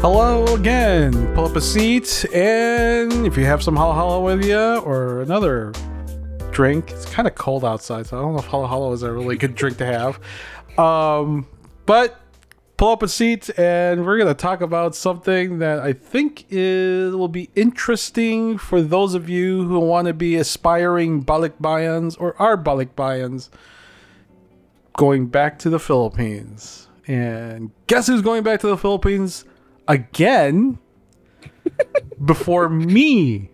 Hello again. Pull up a seat, and if you have some halo halo with you or another drink, it's kind of cold outside, so I don't know if halo halo is a really good drink to have. Um, but pull up a seat, and we're gonna talk about something that I think is, will be interesting for those of you who want to be aspiring balikbayans or are balikbayans going back to the Philippines. And guess who's going back to the Philippines again before me?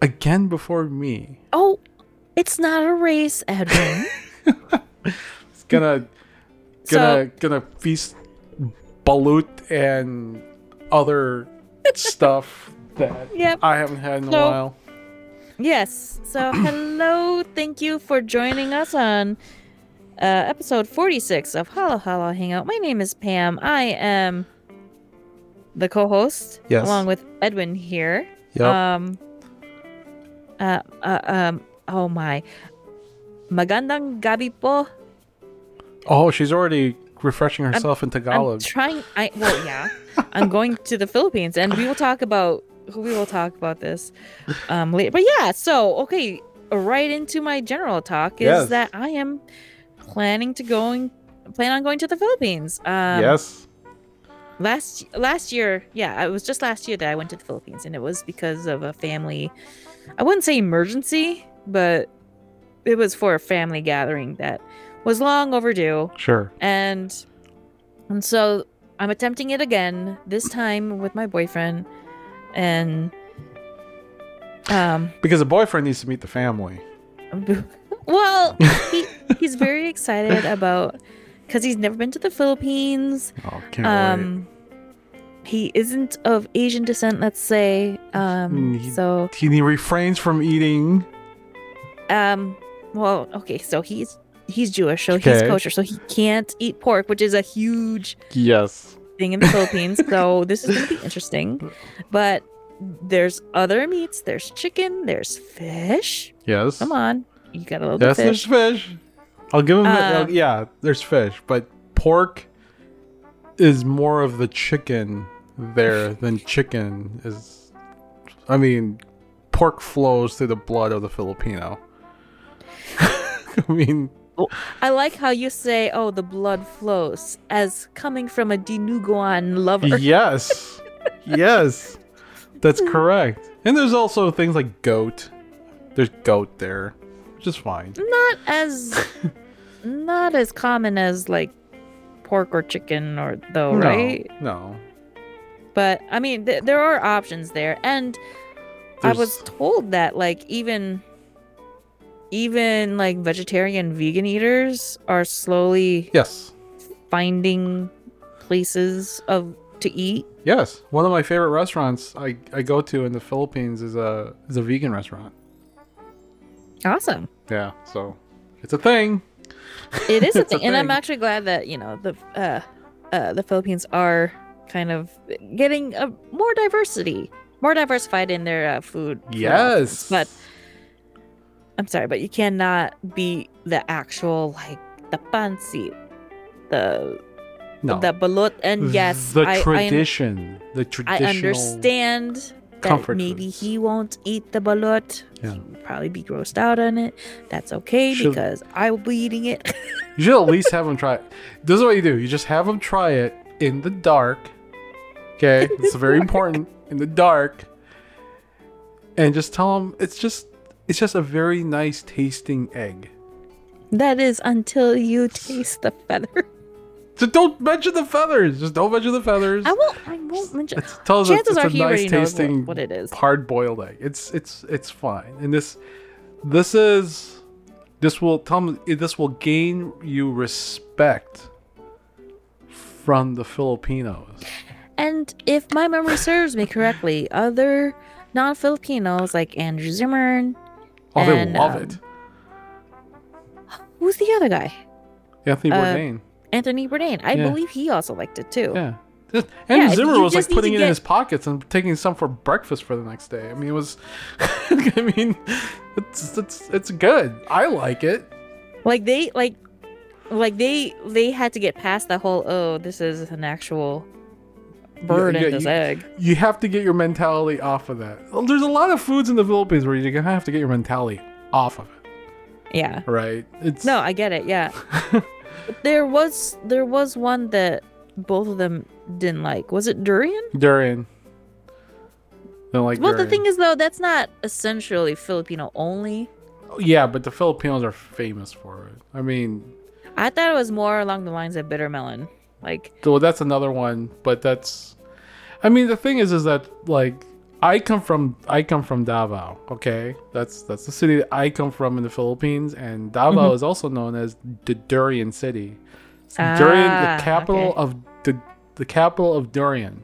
Again before me. Oh, it's not a race, Edwin. It's gonna gonna gonna feast balut and other stuff that Yep. I haven't had in a while. yes. So, hello. Thank you for joining us on uh, episode 46 of Halo Halo Hangout. My name is Pam. I am the co host, Yes. along with Edwin here. Yep. Um, uh, uh, um, oh my. Magandang gabi po. oh, she's already refreshing herself in I'm Tagalog. trying. I well, yeah. I'm going to the Philippines, and we will talk about who we will talk about this um later. But yeah, so okay, right into my general talk is Yes. that I am planning to going plan on going to the Philippines. Um, yes. Last last year, yeah, it was just last year that I went to the Philippines, and it was because of a family. I wouldn't say emergency, but it was for a family gathering that was long overdue Sure. and and so I'm attempting it again this time with my boyfriend and um Because a boyfriend needs to meet the family. well he he's very excited about cuz he's never been to the Philippines Oh, can't wait. um he isn't of Asian descent let's say um Mm, he- so He, he refrains from eating. um well okay so he's he's Jewish so he's kosher so he can't eat pork which is a huge Yes. thing in the Philippines. So this is going to be interesting. But there's other meats. There's chicken. There's fish. Yes. Come on, you got a little Yes, bit there's fish. fish. I'll give him. the- Um, yeah, there's fish, but pork is more of the chicken there than chicken is. I mean, pork flows through the blood of the Filipino. I mean, I like how you say, "Oh, the blood flows," as coming from a dinuguan lover. yes, yes, that's correct. And there's also things like goat. There's goat there, which is fine. Not as, not as common as like pork or chicken or though, no, right? no. But I mean, th- there are options there, and I was told that like even even like vegetarian vegan eaters are slowly Yes, finding places of to eat. Yes, one of my favorite restaurants I, I go to in the Philippines is a is a vegan restaurant. Awesome. Yeah, so it's a thing. It is a It's a thing. And I'm actually glad that, you know, the uh uh the Philippines are kind of getting a more diversity, more diversified in their uh, food. Yes, But I'm sorry, but you cannot be the actual like the pansit, the no, the balut, and yes, the I, I, tradition, the I understand that comfort maybe foods. he won't eat the balut. Yeah. He would probably be grossed out on it. That's okay Should- because I will be eating it. You should at least have them try it. This is what you do. You just have them try it in the dark. Okay, it's very important in the dark, and just tell them it's just it's just a very nice tasting egg. that is until you taste the feather. So don't mention the feathers. Just don't mention the feathers. I won't. I won't mention. It's, tell us Chances it's, are it's a he nice already knows tasting what, what it is. hard boiled egg. It's it's it's fine. And this this is this will tell me this will gain you respect from the Filipinos. And if my memory serves me correctly, other non-Filipinos like Andrew Zimmern, Oh, they love um, it. who's the other guy? Anthony uh, Bourdain. Anthony Bourdain. I Yeah. believe he also liked it too. Yeah. And Yeah, Zimmern was like putting it in his pockets and taking some for breakfast for the next day. I mean, it was. I mean, it's it's it's good. I like it. Like they like like they they had to get past the whole oh this is an actual bird yeah, and this you- egg. You have to get your mentality off of that. Well, There's a lot of foods in the Philippines where you're gonna have to get your mentality off of it, Yeah. right? It's No, I get it. Yeah. There was there was one that both of them didn't like. Was it durian? durian. Don't like Well, the thing is though, that's not essentially Filipino only. yeah, but the Filipinos are famous for it. I mean, I thought it was more along the lines of bitter melon. Like, So that's another one, but that's I mean the thing is is that like I come from I come from Davao, okay? That's that's the city that I come from in the Philippines and Davao is also known as the durian city. It's durian Ah, the capital okay. of the the capital of durian.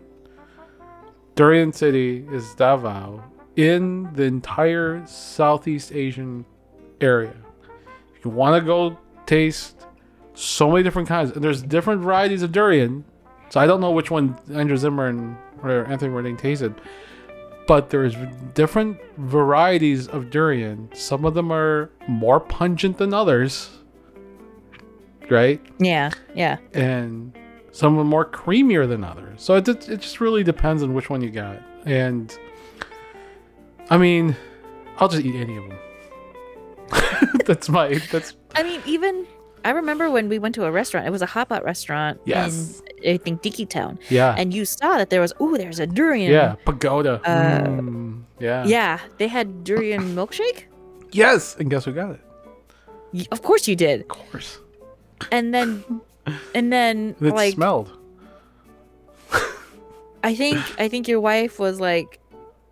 Durian city is Davao in the entire Southeast Asian area. If you want to go taste so many different kinds, and there's different varieties of durian. So I don't know which one Andrew Zimmern and or Anthony Bourdain tasted, but there's different varieties of durian. Some of them are more pungent than others, right? yeah, yeah. and some are more creamier than others. So it, it just really depends on which one you got. And I mean, I'll just eat any of them. that's my that's I mean, even I remember when we went to a restaurant. It was a hot pot restaurant Yes. in I think Dinkytown, yeah and you saw that there was oh, there's a durian. yeah pagoda. Uh, Mm, yeah Yeah, they had durian milkshake. yes. And guess who got it? Y- Of course you did. Of course. And then, and then It like smelled. I think I think your wife was like,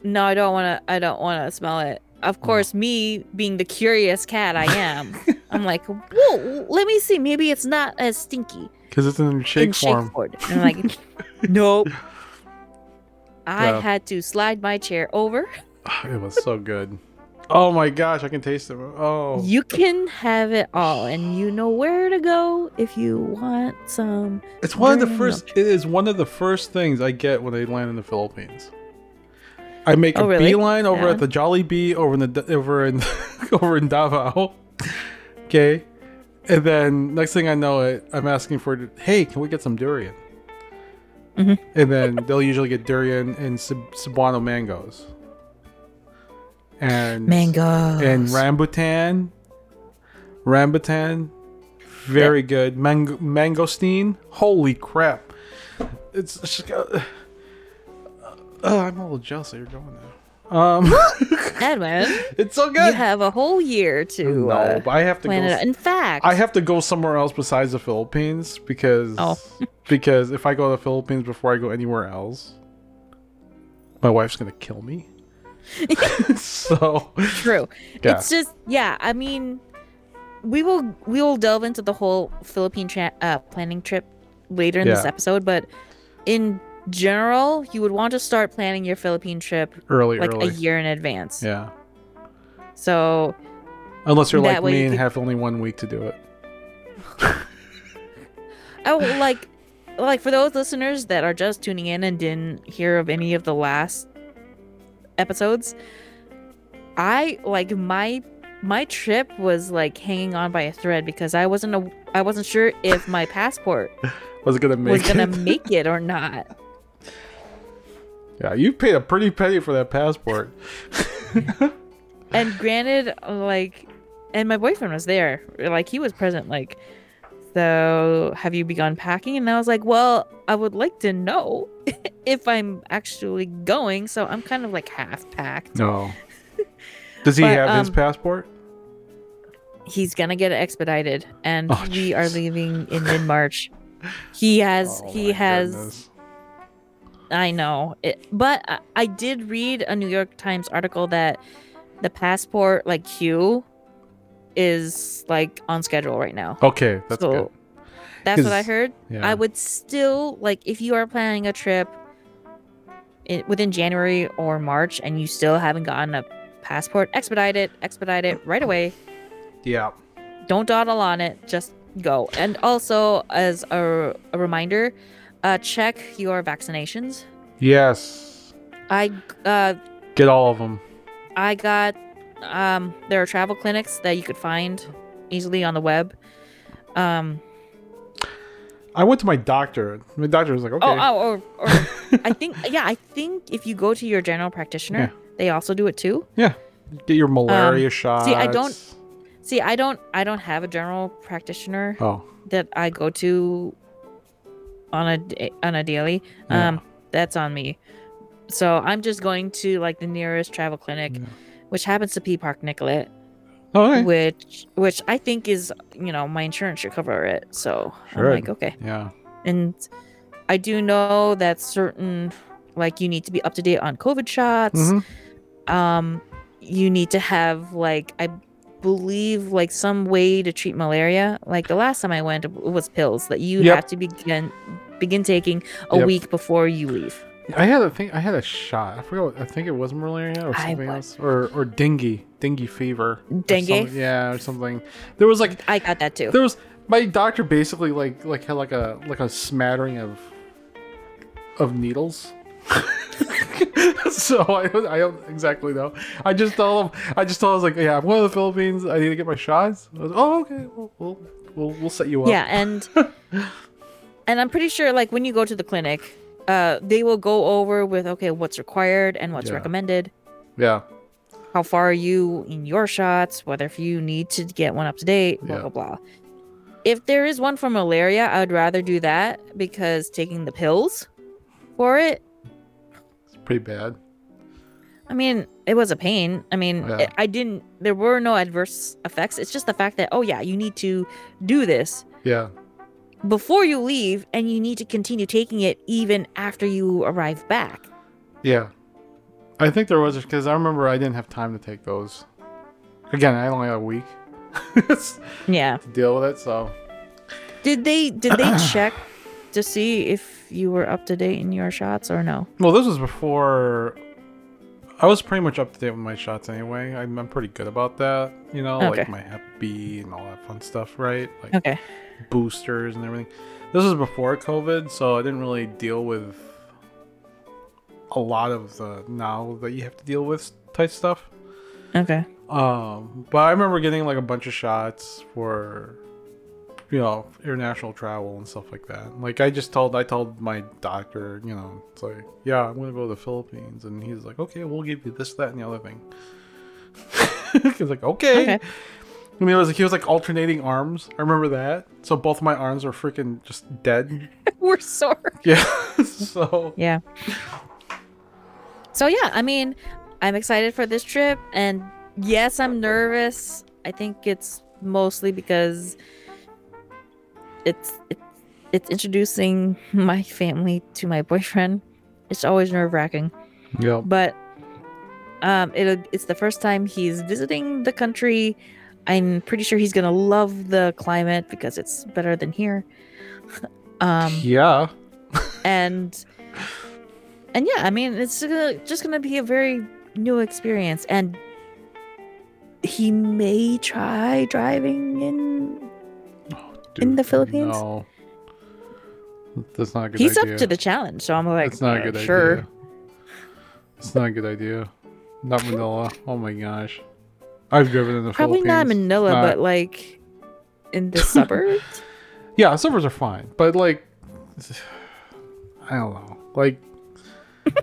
"No, I don't want to. I don't want to smell it." Of course, me being the curious cat I am, I'm like, "Whoa, let me see. Maybe it's not as stinky Because it's in shake in form. shake form." And I'm like, "Nope." I Yeah. had to slide my chair over. It was so good. Oh my gosh, I can taste it. Oh. You can have it all, and you know where to go if you want some. It's one of the first. It is one of the first things I get when I land in the Philippines. I make Oh, a really? beeline over Yeah. at the Jollibee over in the over in over in Davao. Okay, and then next thing I know, it I'm asking for, hey, can we get some durian? Mhm. And then they'll usually get durian and Cebuano mangoes. And Mango. and rambutan, rambutan, very good. Mango, mangosteen, holy crap! It's just got. Uh, I'm a little jealous that you're going there. Um, Edwin, it's so good. you have a whole year to no, uh, I have to plan it go. In fact, I have to go somewhere else besides the Philippines because Oh. because if I go to the Philippines before I go anywhere else, my wife's gonna kill me. so True. Yeah. It's just yeah. I mean, we will we will delve into the whole Philippine tra- uh, planning trip later in this episode, but in general, you would want to start planning your Philippine trip early, like early, a year in advance. yeah. So Unless you're like me you and could- have only one week to do it. oh, like like for those listeners that are just tuning in and didn't hear of any of the last episodes, I like my my trip was like hanging on by a thread because I wasn't a, I wasn't sure if my passport Was gonna make was gonna make it or not. Yeah, you paid a pretty penny for that passport. And granted, like, and my boyfriend was there, like he was present. Like, so have you begun packing? And I was like, well, I would like to know if I'm actually going. So I'm kind of like half packed. No. Does he But, have his um, passport? He's gonna get it expedited, and Oh, we are leaving in mid March. He has, Oh, he has. goodness. I know, it, but I, I did read a New York Times article that the passport like queue is like on schedule right now. Okay, that's so good. that's what I heard. Yeah. I would still like if you are planning a trip in, within January or March and you still haven't gotten a passport, expedite it, expedite it right away. yeah. Don't dawdle on it, just go. And also, as a, a reminder, uh, check your vaccinations. Yes. I uh, Get all of them. I got um there are travel clinics that you could find easily on the web. Um I went to my doctor. My doctor was like, okay. oh, oh or, or I think yeah, I think if you go to your general practitioner, they also do it too. Yeah. Get your malaria shot. See, I don't- See, I don't I don't have a general practitioner Oh. that I go to on a on a daily. Yeah. Um that's on me. So I'm just going to like the nearest travel clinic, Yeah. which happens to be Park Nicollet, Oh, okay. which which I think is, you know, my insurance should cover it. So Sure. I'm like, okay. Yeah. And I do know that certain like you need to be up to date on COVID shots. Mhm. Um you need to have like I believe like some way to treat malaria. Like the last time I went it was pills that you Yep. have to begin begin taking a Yep. week before you leave. I had a thing. I had a shot. I forgot. What, I think it was malaria or something else, or or dengue, dengue fever. Dengue? something- Yeah, or something. There was like I got that too. there was my doctor basically like like had like a like a smattering of of needles. so I don't- I don't exactly know. I just told him I just told him I was like yeah I'm going to the Philippines. I need to get my shots. I was, oh okay. We'll, we'll we'll we'll set you up. Yeah, and and I'm pretty sure like when you go to the clinic, uh they will go over with okay, what's required and what's Yeah. recommended. Yeah. How far are you in your shots? Whether if you need to get one up to date, blah Yeah. blah blah. If there is one for malaria, I would rather do that because taking the pills for it, pretty bad. I mean, it was a pain. I mean, Yeah. it, I didn't. There were no adverse effects. It's just the fact that oh yeah, you need to do this Yeah. before you leave, and you need to continue taking it even after you arrive back. Yeah. I think there was because I remember I didn't have time to take those. Again, I only had a week yeah. to deal with it, so Did they did they check to see if you were up to date in your shots or no? well, this was before. I was pretty much up to date with my shots anyway. I'm, I'm pretty good about that, you know, Okay. like my Hep B and all that fun stuff, right? Like Okay. boosters and everything. This was before COVID, so I didn't really deal with a lot of the now that you have to deal with type stuff. Okay. Um, but I remember getting like a bunch of shots for, you know, international travel and stuff like that. Like I just told, I told my doctor, you know, it's like, yeah, I'm gonna go to the Philippines, and he's like, okay, we'll give you this, that, and the other thing. he's like, okay. Okay. I mean, it was like he was like alternating arms. I remember that. So both of my arms are freaking just dead. we're sore. Yeah. so Yeah. So yeah, I mean, I'm excited for this trip and yes, I'm nervous. I think it's mostly because it's it's, it's introducing my family to my boyfriend. It's always nerve-wracking, yeah, but um it it's the first time he's visiting the country. I'm pretty sure he's going to love the climate because it's better than here. um yeah, and and yeah i mean it's gonna, just gonna be a very new experience and he may try driving in In the Philippines? No, that's not a good. he's idea. up to the challenge so i'm like That's not a "Uh, good sure idea. It's not a good idea. Not Manila. Oh my gosh. I've driven in the Philippines. probably not manila Not- but like in the suburbs Yeah, suburbs are fine, but like, I don't know. Like,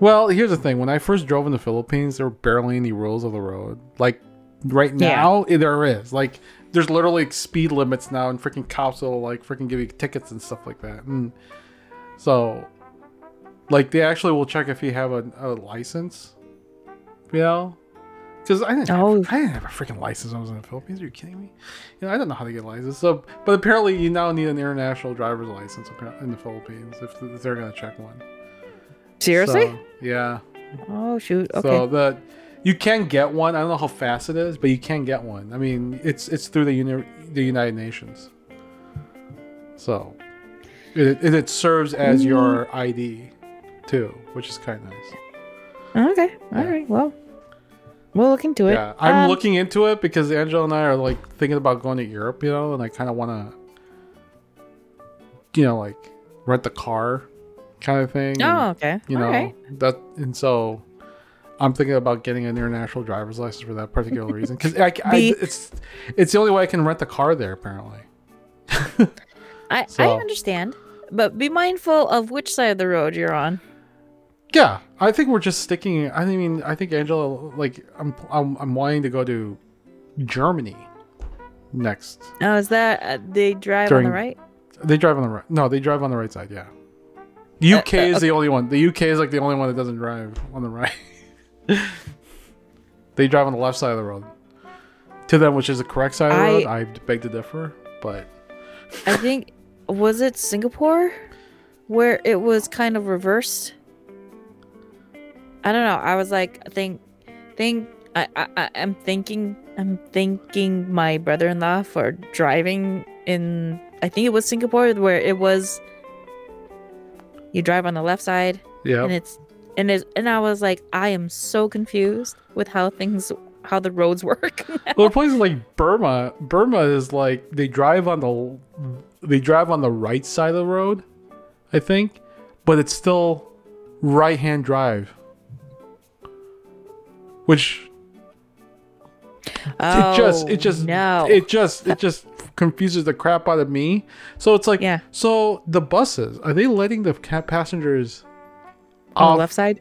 well, here's the thing: when I first drove in the Philippines, there were barely any rules of the road. Like, right now, eh, there is. Like, there's literally speed limits now, and freaking cops will like freaking give you tickets and stuff like that. And so, like, they actually will check if you have a, a license. You know. Because I didn't, Oh. have, I didn't have a freaking license when I was in the Philippines. Are you kidding me? You know, I don't know how to get a license. So, but apparently, you now need an international driver's license in the Philippines if, if they're gonna check one. seriously So, yeah. oh shoot okay So the you can get one. I don't know how fast it is, but you can get one. I mean, it's it's through the uni- the United Nations. So, it it, it serves as your ID, too, which is kind of nice. okay all Yeah. right well we'll look into it Yeah, I'm Um, looking into it because Angela and I are like thinking about going to Europe, you know, and I kind of want to, you know, like rent the car, kind of thing. and, oh okay you all know right. that, and so I'm thinking about getting an international driver's license for that particular reason because I, I- it's it's the only way I can rent the car there apparently. I, I understand but be mindful of which side of the road you're on. Yeah, I think we're just sticking. I mean, I think Angela, like, I'm, I'm, I'm wanting to go to Germany next. Oh, is that uh, they drive During- on the right? They drive on the right. No, they drive on the right side. Yeah. UK uh, is the only one. The UK is like the only one that doesn't drive on the right. they drive on the left side of the road. To them, which is the correct side of the road, I beg to differ. But I think was it Singapore where it was kind of reversed. I don't know. I was like, think, think. I, I, I- I'm thinking. I'm thinking my brother-in-law for driving in. I think it was Singapore where it was. You drive on the left side, yeah, and it's and it's and I was like, I am so confused with how things, how the roads work. well, places like Burma, Burma is like they drive on the they drive on the right side of the road, I think, but it's still right hand drive, which it oh, just it Oh, just no. it just it just confuses the crap out of me. So it's like Yeah. so the buses are they letting the passengers on off the left side.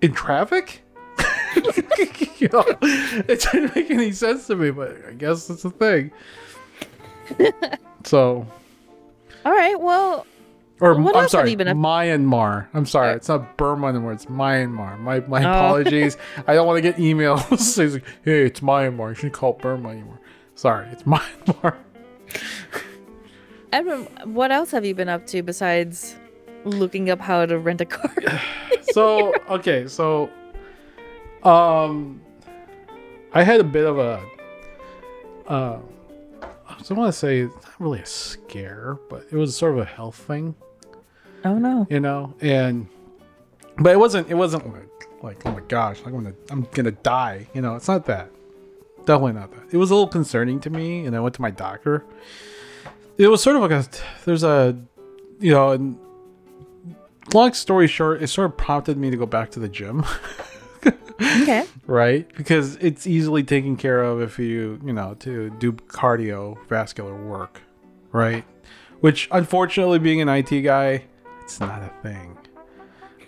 in traffic? you know, it didn't make any sense to me, but I guess it's a thing. so, All right. Well, or What I'm sorry, Myanmar. I'm sorry, it's not Burma anymore. It's Myanmar. My my oh. apologies. I don't want to get emails. saying like, hey, it's Myanmar. You shouldn't call it Burma anymore. Sorry, it's Myanmar. Edwin, what else have you been up to besides looking up how to rent a car? so okay, so um, I had a bit of a uh, I don't want to say it's not really a scare, but it was sort of a health thing, oh no. you know, and but it wasn't it wasn't like like oh my gosh, I'm gonna I'm gonna die, you know, it's not that, definitely not that. It was a little concerning to me, and I went to my doctor. It was sort of like a there's a you know. And, Long story short, it sort of prompted me to go back to the gym. Okay. right because it's easily taken care of if you you know to do cardiovascular work right which unfortunately being an it guy it's not a thing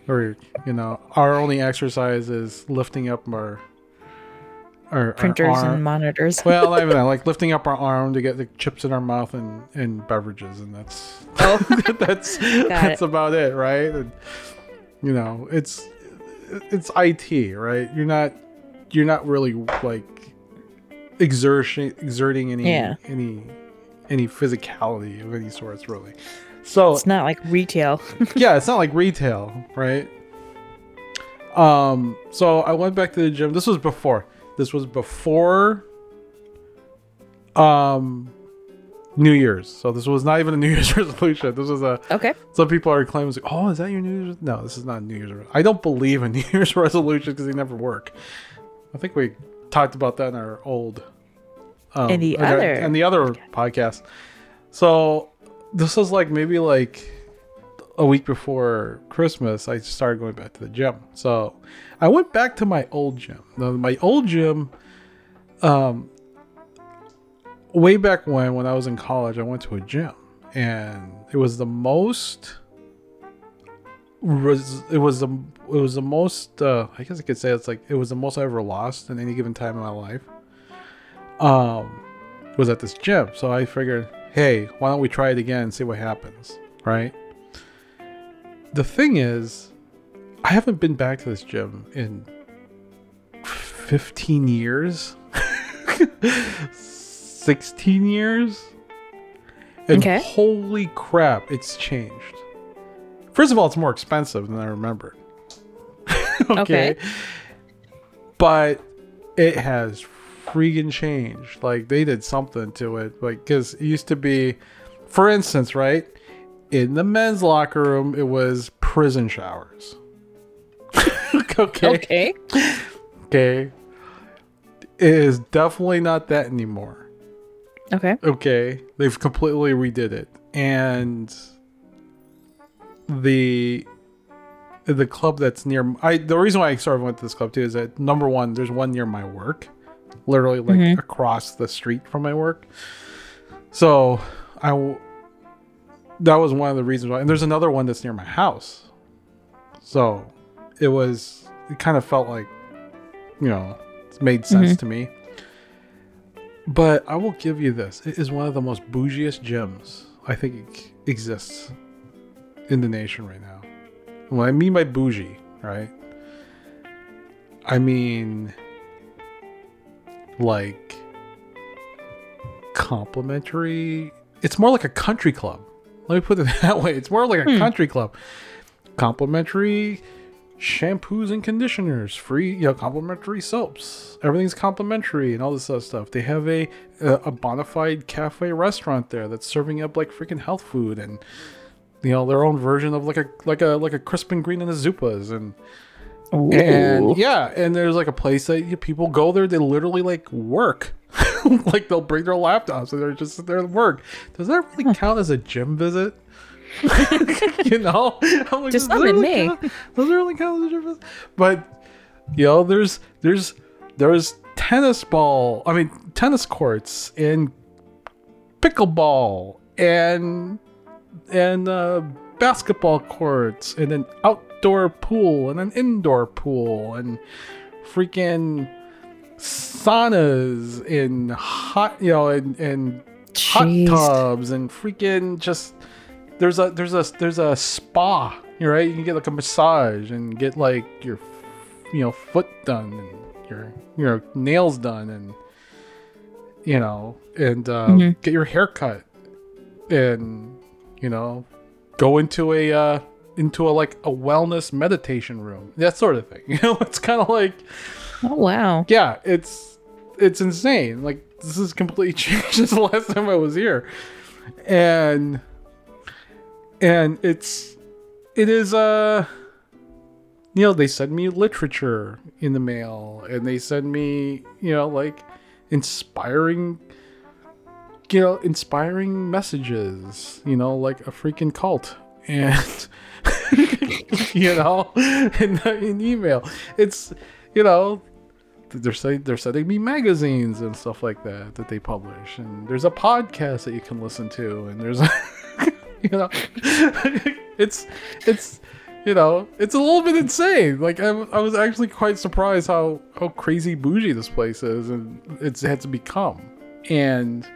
or you know our only exercise is lifting up our our, our Printers arm- and monitors. well, even. Like lifting up our arm to get the chips in our mouth and, and beverages, and that's Oh. that's that's it. about it, right? And, you know, it's it's IT, right? You're not you're not really like exertion exerting any Yeah. any any physicality of any sorts, really. So It's not like retail. yeah, it's not like retail, right? Um, so I went back to the gym. This was before. This was before um New Year's. So this was not even a New Year's resolution. This was a Okay. some people are claiming like, "Oh, is that your New Year's?" No, this is not New Year's. I don't believe in New Year's resolutions because they never work. I think we talked about that in our old um, In the other in the other podcast. So this was like maybe like a week before Christmas. I started going back to the gym. So I went back to my old gym. Now, my old gym, um, way back when when I was in college, I went to a gym and it was the most it was the it was the most uh, I guess I could say it's like it was the most I ever lost in any given time in my life. Um, was at this gym, so I figured, hey, why don't we try it again and see what happens, right? The thing is, I haven't been back to this gym in 15 years. 16 years. And Okay. holy crap, it's changed. First of all, it's more expensive than I remembered. Okay. But it has freaking changed. Like they did something to it. Like cuz it used to be for instance, right? In the men's locker room, it was prison showers. okay. Okay. Okay. It is definitely not that anymore. Okay. Okay. They've completely redid it. And the the club that's near I the reason why I sort of went to this club too is that number one, there's one near my work. Literally like Mhm. across the street from my work. So I that was one of the reasons why. And there's another one that's near my house. So it was, it kind of felt like, you know, it made sense Mhm. to me. But I will give you this. It is one of the most bougiest gyms I think exists in the nation right now. And What I mean by bougie, right? I mean, like, complimentary. It's more like a country club. Let me put it that way. It's more like a Hmm. country club. Complimentary shampoos and conditioners, free, you know, complimentary soaps. Everything's complimentary and all this other stuff. They have a a, a bona fide cafe restaurant there that's serving up like freaking health food and you know their own version of like a like a like a crisp and green and a zupas and and yeah, and there's like a place that people go there. They literally like work, like they'll bring their laptops and they're just there and work. Does that really count as a gym visit? you know, I'm like, Just does that really may. count- Does it really count as a gym visit? But you know, there's there's there's tennis ball. I mean, tennis courts and pickleball and and uh, basketball courts and an outdoor pool and an indoor pool and freaking saunas and hot you know and and hot tubs and freaking just there's a there's a there's a spa you right? You can get like a massage and get like your you know foot done and your your nails done and you know and uh, Mhm. get your hair cut and you know go into a uh into a like a wellness meditation room that sort of thing. You know it's kind of like Oh wow. yeah it's it's insane. Like this has completely changed since the last time i was here. And and it's it is uh you know they send me literature in the mail and they send me you know like inspiring you know inspiring messages you know like a freaking cult. And you know in, in email. It's you know they're saying they're sending me magazines and stuff like that that they publish. And there's a podcast that you can listen to and there's you know it's it's you know it's a little bit insane. Like I, I was actually quite surprised how how crazy bougie this place is and it's had to become. And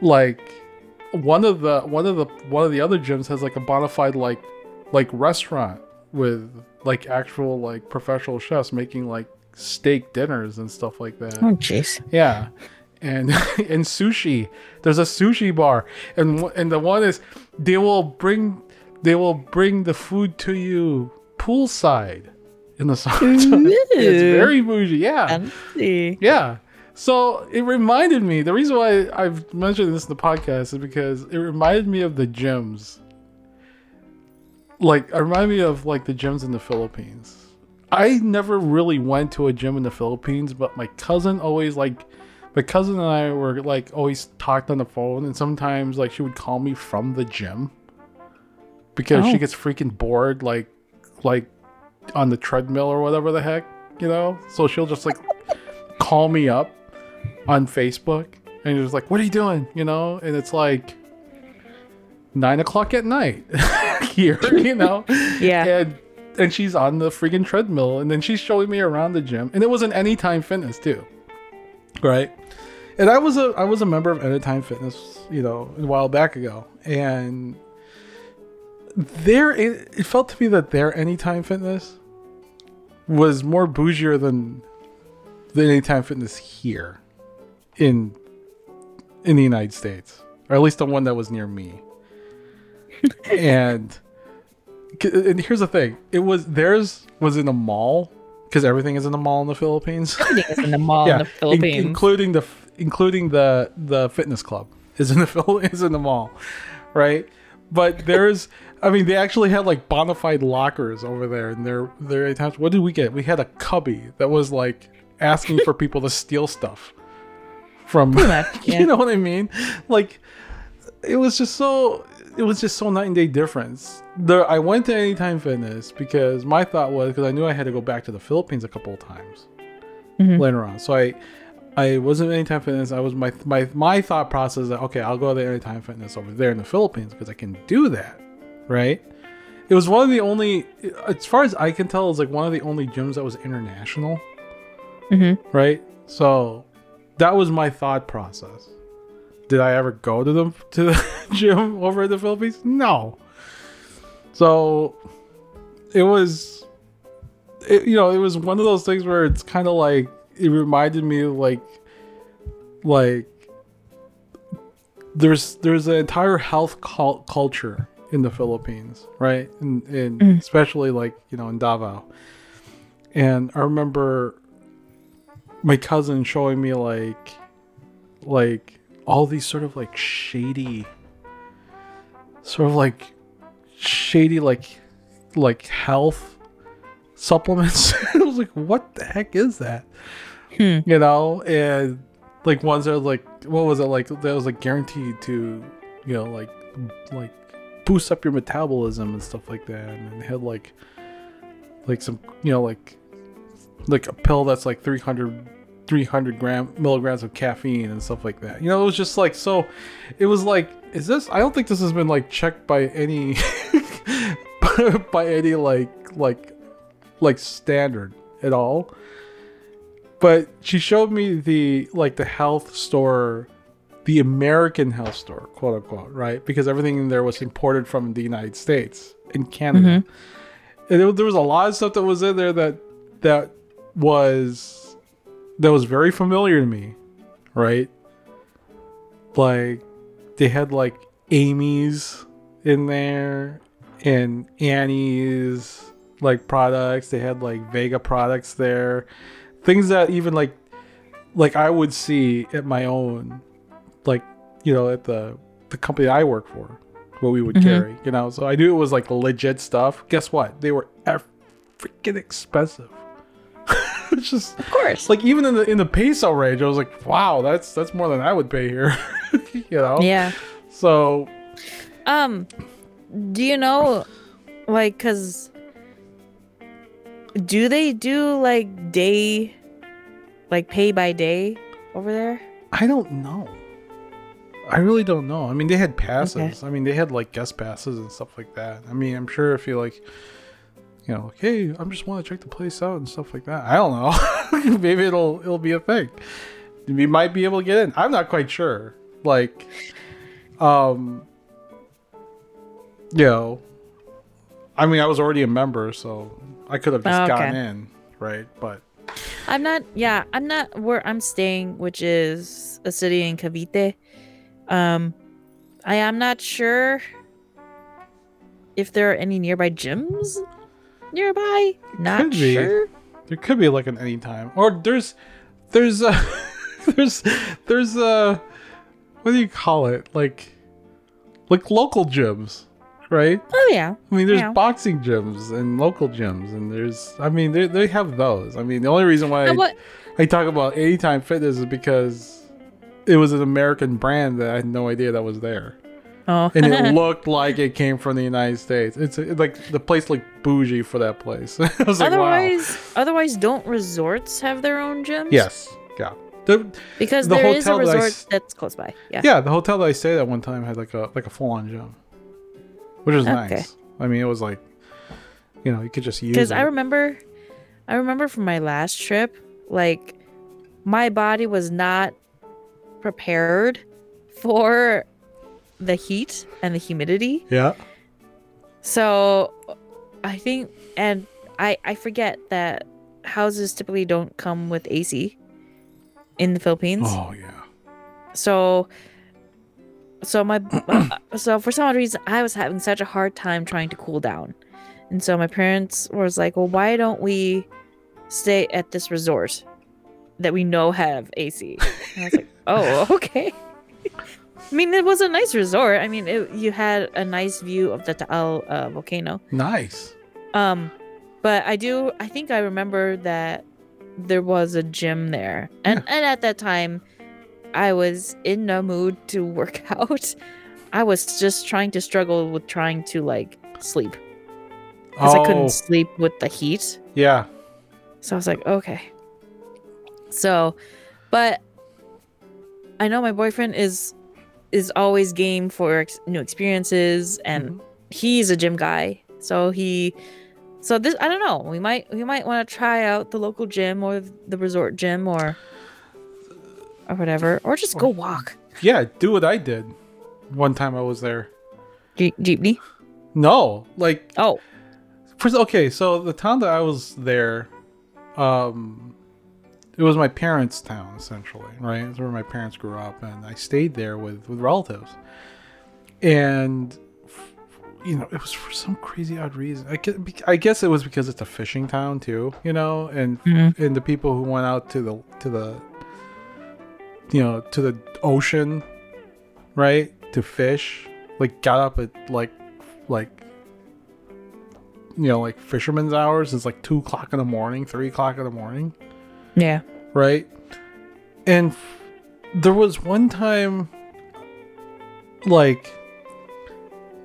like one of the one of the one of the other gyms has like a bona fide like like restaurant with like actual like professional chefs making like steak dinners and stuff like that Oh jeez. yeah, and and sushi. There's a sushi bar, and and the one is they will bring they will bring the food to you poolside in the summertime. it's very bougie. Yeah, Fancy. yeah. So it reminded me. The reason why I've mentioned this in the podcast is because it reminded me of the gyms. Like, it reminded me of like the gyms in the Philippines. I never really went to a gym in the Philippines, but my cousin always like my cousin and I were like always talked on the phone, and sometimes like she would call me from the gym because she Oh. gets freaking bored, like like on the treadmill or whatever the heck, you know. So she'll just like call me up on Facebook and just like, "What are you doing?" You know, and it's like nine o'clock at night here, you know. Yeah. And and she's on the freaking treadmill, and then she's showing me around the gym, and it was an Anytime Fitness too, right? And I was a I was a member of Anytime Fitness, you know, a while back ago, and there it, it felt to me that their Anytime Fitness was more bougier than the Anytime Fitness here in in the United States, or at least the one that was near me. and and here's the thing: it was theirs was in a mall because everything is in the mall in the Philippines. Everything is in the mall in the in- including the including the the fitness club is in the is in the mall, right? But there's, I mean, they actually had like bona fide lockers over there, and they're they're attached. What did we get? We had a cubby that was like asking for people to steal stuff from. Much, yeah. You know what I mean? Like, it was just so it was just so night and day difference. There, I went to Anytime Fitness because my thought was because I knew I had to go back to the Philippines a couple of times Mhm. later on. So I I wasn't Anytime Fitness. I was my my my thought process that okay, I'll go to the Anytime Fitness over there in the Philippines because I can do that, right? It was one of the only, as far as I can tell, it was like one of the only gyms that was international, Mm-hmm. right? So that was my thought process. Did I ever go to the to the gym over in the Philippines? No. So it was, it, you know, it was one of those things where it's kind of like it reminded me of like, like there's there's an entire health cul- culture in the Philippines, right? And, and Mm. especially like you know in Davao. And I remember my cousin showing me like like all these sort of like shady sort of like shady like like health supplements. I was like, what the heck is that? Hmm. You know, and like ones that are like what was it like that was like guaranteed to, you know, like like boost up your metabolism and stuff like that. And they had like like some you know like like a pill that's like 300 300 gram milligrams of caffeine and stuff like that. You know it was just like so it was like is this i don't think this has been like checked by any by any like like like standard at all. But she showed me the like the health store the american health store quote unquote right? Because everything in there was imported from the united states and canada. Mm-hmm. And it, there was a lot of stuff that was in there that that was that was very familiar to me right? Like they had like amy's in there and annie's like products. They had like vega products there. Things that even like like i would see at my own like you know at the the company i work for what we would Mhm. carry you know? So i knew it was like legit stuff. Guess what? They were freaking expensive it's just Of course. like even in the in the peso range i was like wow that's that's more than i would pay here. You know? Yeah. so Um, do you know, like, cause do they do like day, like pay by day over there? i don't know. I really don't know. I mean they had passes. I mean they had like guest passes and stuff like that. I mean i'm sure if you like you know like hey I'm just want to check the place out and stuff like that i don't know maybe it'll it'll be a thing we might be able to get in i'm not quite sure like um you know i mean i was already a member so i could have just Oh, okay. gotten in right but I'm not. Yeah, I'm not where I'm staying, which is a city in Cavite. Um, I am not sure if there are any nearby gyms nearby. Not could be. sure. There could be like an anytime, or there's, there's uh, a, there's, there's a, what do you call it? Like, like local gyms, right? Oh yeah. I mean, there's Yeah. boxing gyms and local gyms, and there's, I mean, they they have those. I mean, the only reason why I. I talk about Anytime Fitness is because it was an American brand that I had no idea that was there, Oh. and it looked like it came from the United States. It's it, like the place looked bougie for that place. I was like, wow. otherwise, otherwise, don't resorts have their own gyms? Yes. Yeah. The, Because The there is a that resort s- that's close by. Yeah. yeah, the hotel that I stayed at one time had like a like a full on gym, which was Okay. nice. I mean, it was like, you know, you could just use Because. I remember, I remember from my last trip, like my body was not prepared for the heat and the humidity. yeah. So I think, and I I forget that houses typically don't come with AC in the Philippines. Oh yeah. So so my so for some odd reason I was having such a hard time trying to cool down. And so my parents was like, "Well, why don't we stay at this resort that we know have AC?" And I was like, "Oh, okay." I mean, it was a nice resort. I mean, it, you had a nice view of the Taal uh, volcano. Nice. Um, but I do. I think I remember that there was a gym there, and and at that time, I was in no mood to work out. I was just trying to struggle with trying to like sleep because I Oh couldn't sleep with the heat. yeah. So I was like, okay. So, But I know my boyfriend is is always game for ex- new experiences, and Mhm. he's a gym guy. So he, so this I don't know. We might we might want to try out the local gym or the resort gym or or whatever, or just go walk. Yeah, do what I did one time I was there. Je- jeepney. No, like Oh, First, okay, so the town that I was there, um, it was my parents' town essentially, right? It's where my parents grew up, and I stayed there with with relatives. And you know, it was for some crazy odd reason. I guess, I guess it was because it's a fishing town too, you know, and Mhm. and the people who went out to the to the you know to the ocean, right, to fish, like got up at like like you know, like fisherman's hours. It's like two o'clock in the morning, three o'clock in the morning, yeah. right? And there was one time, like,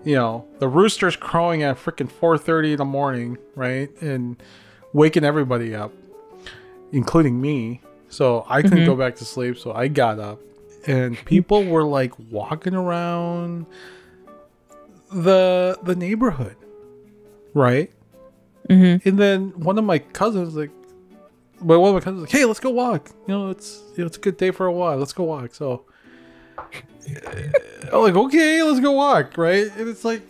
you know, the rooster's crowing at freaking four thirty in the morning, right, and waking everybody up, including me. So I couldn't Mhm. go back to sleep, so I got up, and people were like walking around the the neighborhood, right? Mm-hmm. And then one of my cousins, like, well, one of my cousins, like, hey, let's go walk. You know, it's you know, it's a good day for a walk. Let's go walk. So, I'm like, okay, let's go walk, right? And it's like,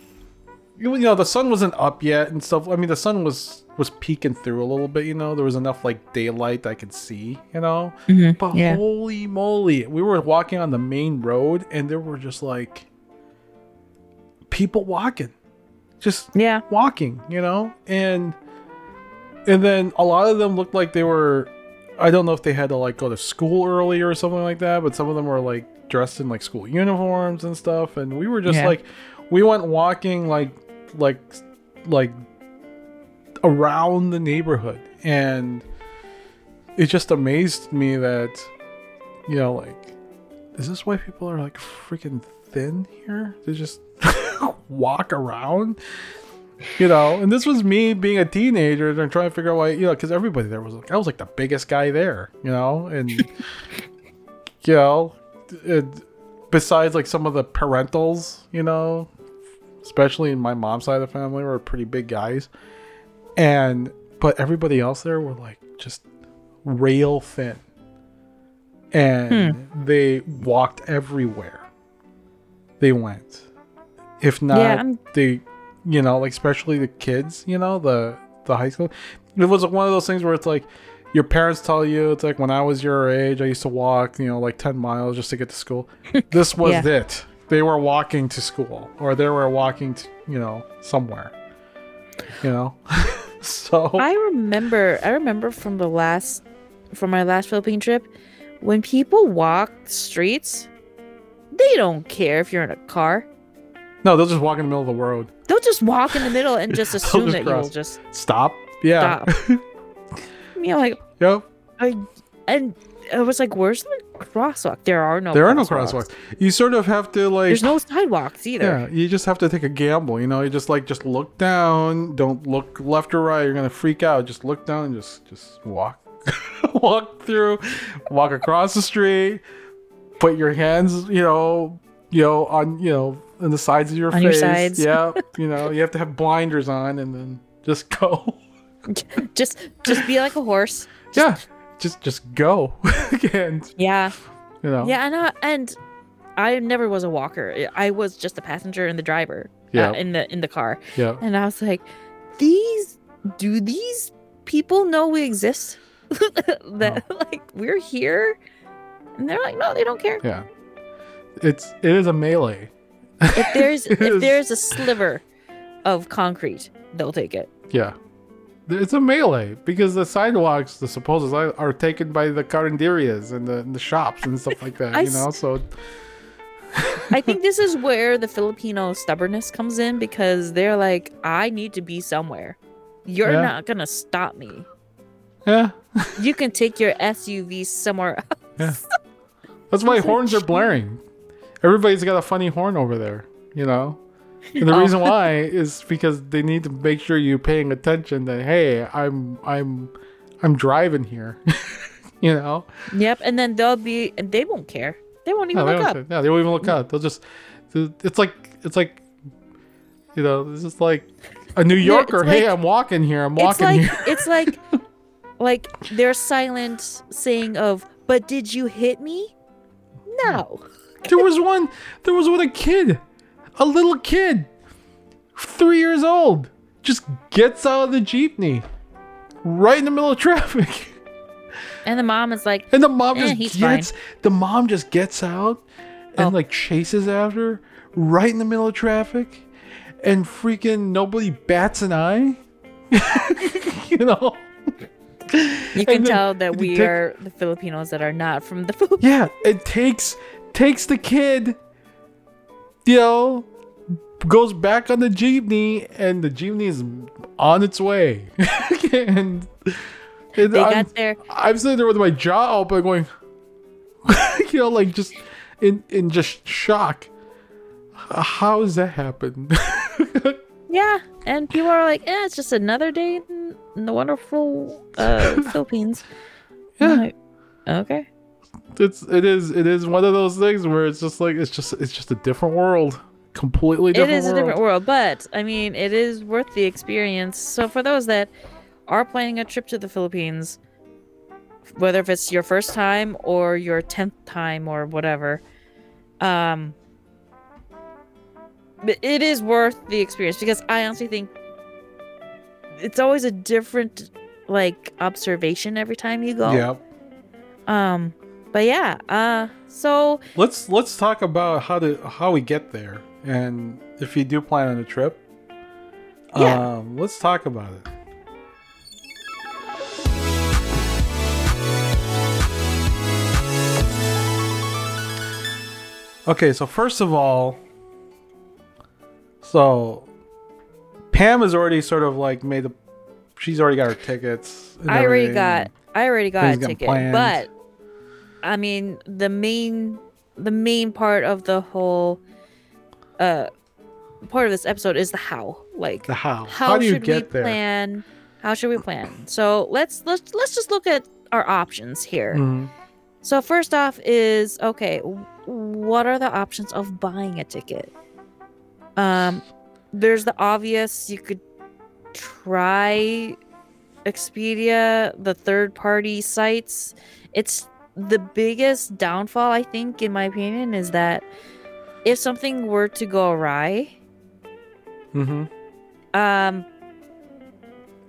you know, the sun wasn't up yet and stuff. I mean, the sun was was peeking through a little bit. You know, there was enough like daylight I could see. You know, Mm-hmm. but Yeah. holy moly, we were walking on the main road, and there were just like people walking, just Yeah. walking, you know, and and then a lot of them looked like they were. I don't know if they had to like go to school early or something like that, but some of them were like dressed in like school uniforms and stuff, and we were just Yeah. like, we went walking like like like around the neighborhood, and it just amazed me that you know like is this why people are like freaking thin here they just walk around you know and this was me being a teenager and trying to figure out why you know because everybody there was like i was like the biggest guy there you know? And you know besides like some of the parentals you know especially in my mom's side of the family were pretty big guys. And but everybody else there were like just rail thin. And hmm. they walked everywhere they went. If not Yeah, they you know like especially the kids you know the the high school it was one of those things where it's like your parents tell you it's like when i was your age i used to walk you know like 10 miles just to get to school this was Yeah. it they were walking to school or they were walking to you know somewhere you know so I remember I remember from the last from my last Philippine trip when people walk streets they don't care if you're in a car. No they'll just walk in the middle of the road They'll just walk in the middle and just assume just that cross. you'll just stop yeah you know like yep I and I was like, where's the crosswalk? There are no there are no crosswalks. crosswalks you sort of have to like There's no sidewalks either. Yeah, you just have to take a gamble. You know, you just like just look down. Don't look left or right. You're gonna freak out. Just look down and just just walk, walk through, walk across the street. Put your hands, you know, you know, on you know, on the sides of your On your face. sides. Yeah, you know, you have to have blinders on and then just go. Just just be like a horse. yeah, just just go. and Yeah. you know, Yeah, and I, and I never was a walker. I was just a passenger and the driver. Yeah. Uh, in the in the car. yeah. And I was like, these do these people know we exist? that like we're here? And they're like, no, they don't care. yeah. It's it is a melee. If there's if there's a sliver of concrete, they'll take it. Yeah. It's a melee because the sidewalks, the supposed are taken by the carinderias and the, and the shops and stuff like that, I you know? So, I think this is where the Filipino stubbornness comes in because they're like, I need to be somewhere. You're Yeah. not gonna stop me. yeah. You can take your SUV somewhere else. Yeah. That's why horns are blaring. Everybody's got a funny horn over there, you know? And the Oh. reason why is because they need to make sure you're paying attention that hey, I'm I'm I'm driving here. you know? Yep, and then they'll be and they won't care. They won't even No, look up. care. Yeah, they won't even look up. They'll just. It's like it's like, you know, it's just like a New Yorker. hey, like- I'm walking here. I'm walking It's like here. it's like like their silent saying of "But did you hit me?" No. There was one. There was one. A kid, a little kid, three years old, just gets out of the jeepney, right in the middle of traffic, And the mom is like, and the mom Eh, just he's fine. gets. The mom just gets out and Oh. like chases after, her right in the middle of traffic, and freaking nobody bats an eye. you know. you can And then tell that we take- are the Filipinos that are not from the Philippines. Yeah, it takes takes the kid, you know, goes back on the jeepney, and the jeepney is on its way. and, and They I'm, got their I'm sitting there with my jaw open, going, you know, like just in in just shock. How does that happen? yeah, and people are like, "Eh, it's just another day in, in the wonderful uh, Philippines." Yeah. like, okay. It's it is it is one of those things where it's just like it's just it's just a different world, completely It different. is a different world, but I mean, it is worth the experience. So for those that are planning a trip to the Philippines, whether if it's your first time or your tenth time or whatever, um, but it is worth the experience because I honestly think it's always a different like observation every time you go. Yeah. Um, but yeah. Uh, so Let's let's talk about how to how we get there, and if you do plan on a trip, Yeah. um, let's talk about it. Okay, so first of all, so Pam has already sort of like made the, she's already got her tickets. I already got I already got Things a ticket, planned. but I mean the main the main part of the whole uh part of this episode is the how. Like the how. how, How, do you should get we there? plan? How should we plan? So let's let's let's just look at our options here. Mhm. So first off is okay, what are the options of buying a ticket? Um there's the obvious you could try Expedia, the third party sites. It's the biggest downfall I think in my opinion is that if something were to go awry, Mhm. um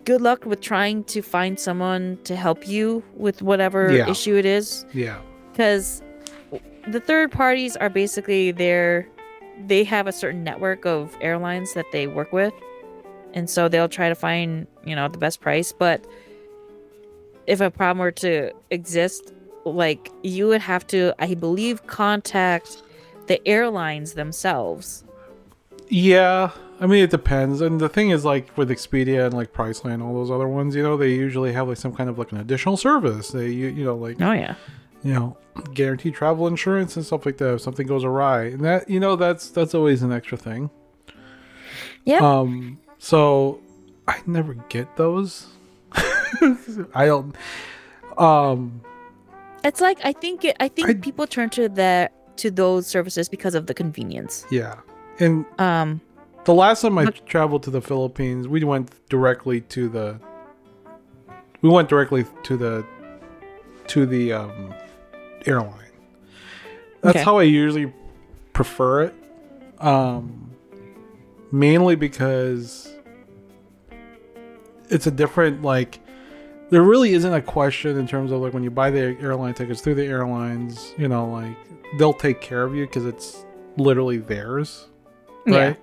good luck with trying to find someone to help you with whatever Yeah. issue it is Yeah. because the third parties are basically there they have a certain network of airlines that they work with and so they'll try to find you know the best price but if a problem were to exist like you would have to i believe contact the airlines themselves Yeah, I mean it depends. And the thing is, like with Expedia and like Priceline, and all those other ones, you know, they usually have like some kind of like an additional service. They, you, you know, like oh yeah you know, guaranteed travel insurance and stuff like that. If something goes awry, and that you know, that's that's always an extra thing. yeah Um. So I never get those. I don't. Um. It's like i think it, i think I- people turn to that to those services because of the convenience Yeah. And um The last time I Look- traveled to the Philippines, we went directly to the. We went directly to the, to the um, airline. That's Okay. how I usually prefer it. Um, mainly because it's a different like. There really isn't a question in terms of like when you buy the airline tickets through the airlines. You know, like they'll take care of you because it's literally theirs yeah right?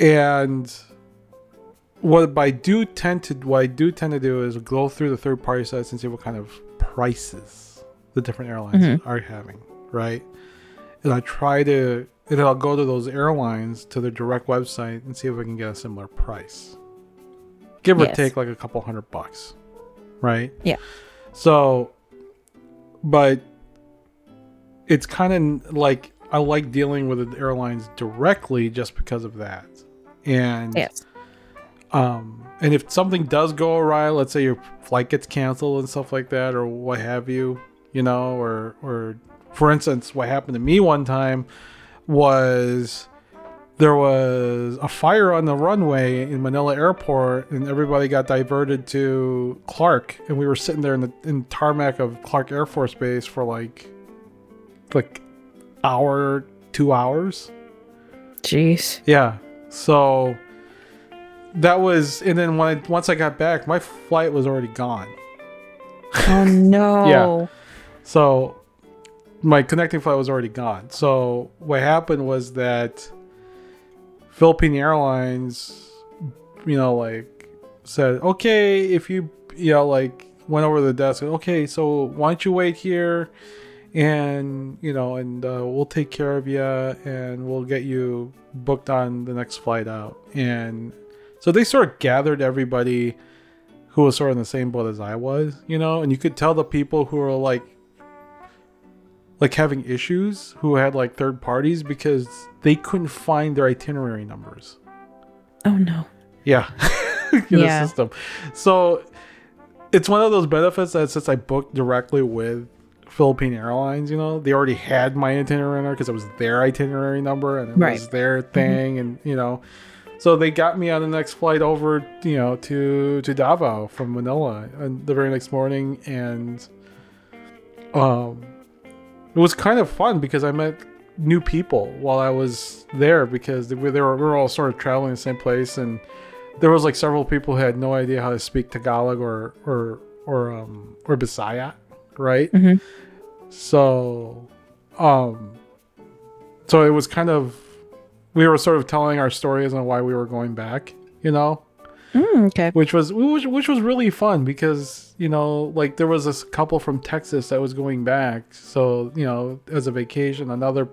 And what I do tend to what I do tend to do is go through the third party sites and see what kind of prices the different airlines Mhm. are having, right? And I try to and I'll go to those airlines to their direct website and see if I can get a similar price. Give or Yes. take like a couple hundred bucks. Right? Yeah. So but it's kind of like I like dealing with the airlines directly just because of that. And yes Um, and if something does go awry, let's say your flight gets canceled and stuff like that, or what have you, you know, or or for instance, what happened to me one time was there was a fire on the runway in Manila Airport, and everybody got diverted to Clark, and we were sitting there in the in tarmac of Clark Air Force Base for like like hour, two hours. Jeez. Yeah. So that was, and then when I, once I got back, my flight was already gone. Oh no. yeah. So my connecting flight was already gone. So what happened was that Philippine Airlines, you know, like said, okay, if you, you know, like went over the desk, okay, so why don't you wait here? And you know, and uh, we'll take care of you, and we'll get you booked on the next flight out. And so they sort of gathered everybody who was sort of in the same boat as I was, you know, and you could tell the people who were like like having issues who had like third parties because they couldn't find their itinerary numbers. Oh no. Yeah. in Yeah. the system. So it's one of those benefits that since I booked directly with Philippine Airlines, you know, they already had my itinerary number because it was their itinerary number and it Right. was their thing and you know so they got me on the next flight over, you know, to to Davao from Manila and the very next morning and um it was kind of fun because I met new people while I was there because they were, they were we were all sort of traveling the same place and there was like several people who had no idea how to speak Tagalog or or or um or Bisaya, right? Mhm. So, um, so it was kind of we were sort of telling our stories on why we were going back, you know, Mm, okay. which was which, which was really fun because you know like there was this couple from Texas that was going back, so you know as a vacation, another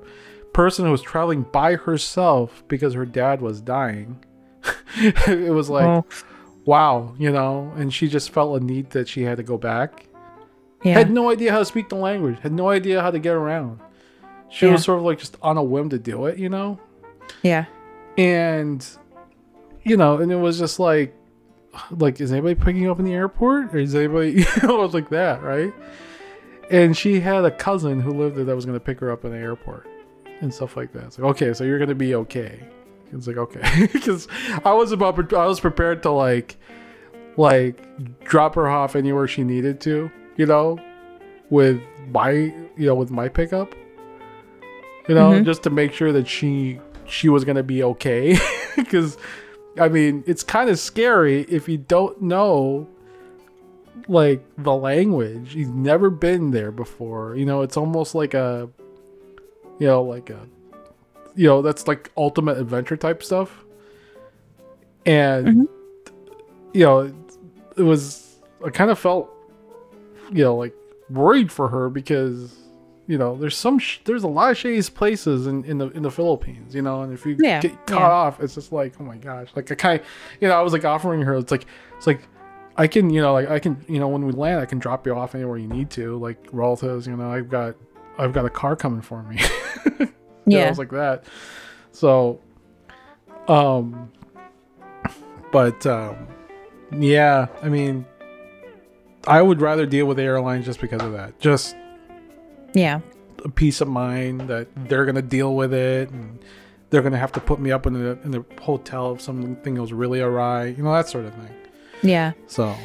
person who was traveling by herself because her dad was dying. it was like Oh, wow, you know, and she just felt a need that she had to go back. yeah. Had no idea how to speak the language, had no idea how to get around. She Yeah. was sort of like just on a whim to do it, you know? yeah. And you know, and it was just like like is anybody picking up in the airport? Or is anybody you know, it was like that, right? And she had a cousin who lived there that was gonna pick her up in the airport and stuff like that. It's like, okay, so you're gonna be okay. It's like okay, because I was about I was prepared to like like drop her off anywhere she needed to, you know, with my you know with my pickup, you know, Mhm. just to make sure that she she was gonna be okay, because I mean it's kind of scary if you don't know like the language. You've never been there before. You know it's almost like a you know like a you know that's like ultimate adventure type stuff. And Mhm. you know it, it was i kind of felt you know like worried for her because you know there's some sh- there's a lot of shady places in, in the in the philippines you know and if you Yeah, get caught yeah. off it's just like oh my gosh like i kind you know i was like offering her it's like it's like I can, you know, like I can, you know, when we land, I can drop you off anywhere you need to, like relatives. You know, I've got, I've got a car coming for me. Know, Yeah. it was like that. So, um, but um, yeah, I mean, I would rather deal with airlines just because of that. Just Yeah. a peace of mind that they're gonna deal with it, and they're gonna have to put me up in the in the hotel if something goes really awry. You know, that sort of thing. Yeah. So.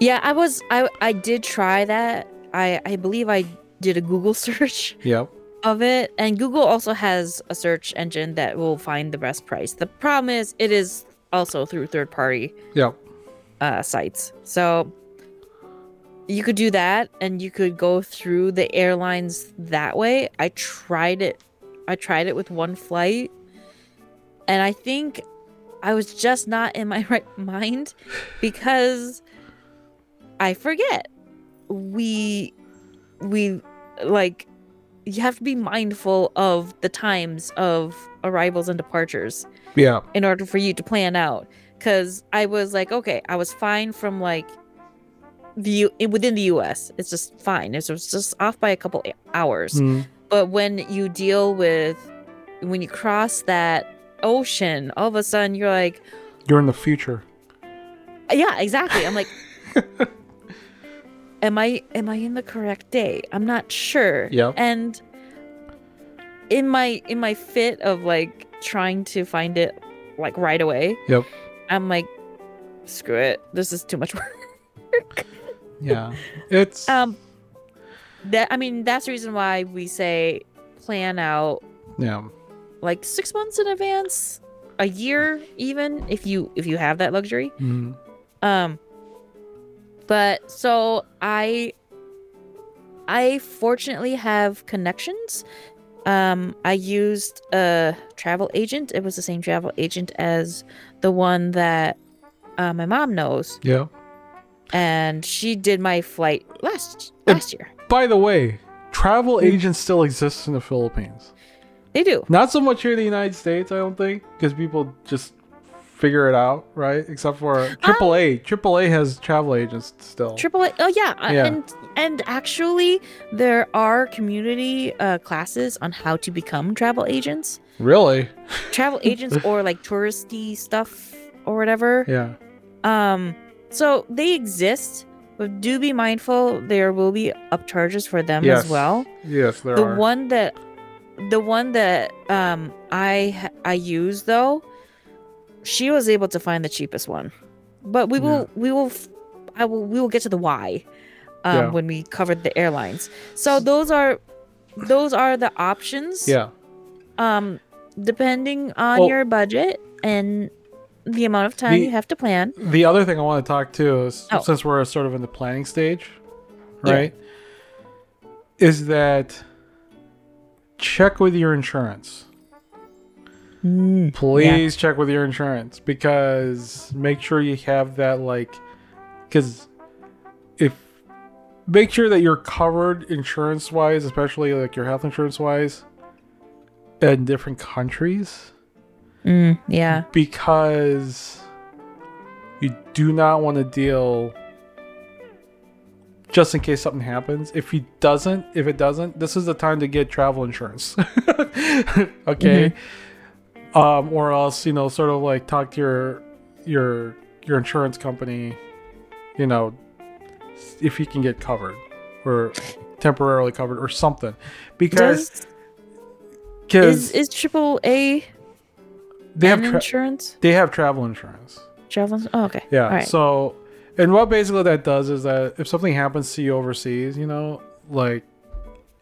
Yeah, I was I I did try that. I I believe I did a Google search Yep. of it and Google also has a search engine that will find the best price. The problem is it is also through third party Yep. uh sites. So you could do that and you could go through the airlines that way. I tried it. I tried it with one flight and I think I was just not in my right mind because I forget. We we like you have to be mindful of the times of arrivals and departures Yeah. in order for you to plan out because i was like okay i was fine from like the U- within the us it's just fine it was just off by a couple hours Mm. but when you deal with when you cross that ocean all of a sudden you're like You're in the future. Yeah, exactly. I'm like, am I am I in the correct day? I'm not sure. Yep. And in my in my fit of like trying to find it like right away, Yep. I'm like, screw it. This is too much work. Yeah. It's um, that I mean that's the reason why we say plan out yeah. like six months in advance, a year even if you if you have that luxury. Mhm. Um but so I I fortunately have connections. Um I used a travel agent. It was the same travel agent as the one that uh, my mom knows Yeah. And she did my flight last And- last year. By the way, travel Mm. agents still exist in the Philippines. They do. Not so much here in the United States, I don't think, because people just figure it out, right? Except for AAA. AAA has travel agents still. Triple A. Oh yeah. uh, Yeah. and and actually there are community uh, classes on how to become travel agents. really? Travel agents or like touristy stuff or whatever. Yeah. Um, so they exist, but do be mindful there will be upcharges for them Yes. as well. Yes, there the are. one that the one that um I I use though, she was able to find the cheapest one. But we will we will I will we will get to the why um Yeah. when we covered the airlines. So those are those are the options. yeah. Um depending on Well- your budget and the amount of time The- you have to plan. The other thing I want to talk to is Oh. since we're sort of in the planning stage, Yeah. right? Is that check with your insurance. Mm, Please check with your insurance because make sure you have that like cuz if make sure that you're covered insurance wise, especially like your health insurance wise in different countries Mm, yeah. because you do not want to deal just in case something happens. If he doesn't, if it doesn't, this is the time to get travel insurance. okay? Um or else, you know, sort of like talk to your your your insurance company, you know, if you can get covered or temporarily covered or something. Because Does, is is triple A they have tra- insurance? they have travel insurance. Travel Oh, okay. Yeah. Right. So, and what basically that does is that if something happens to you overseas, you know, like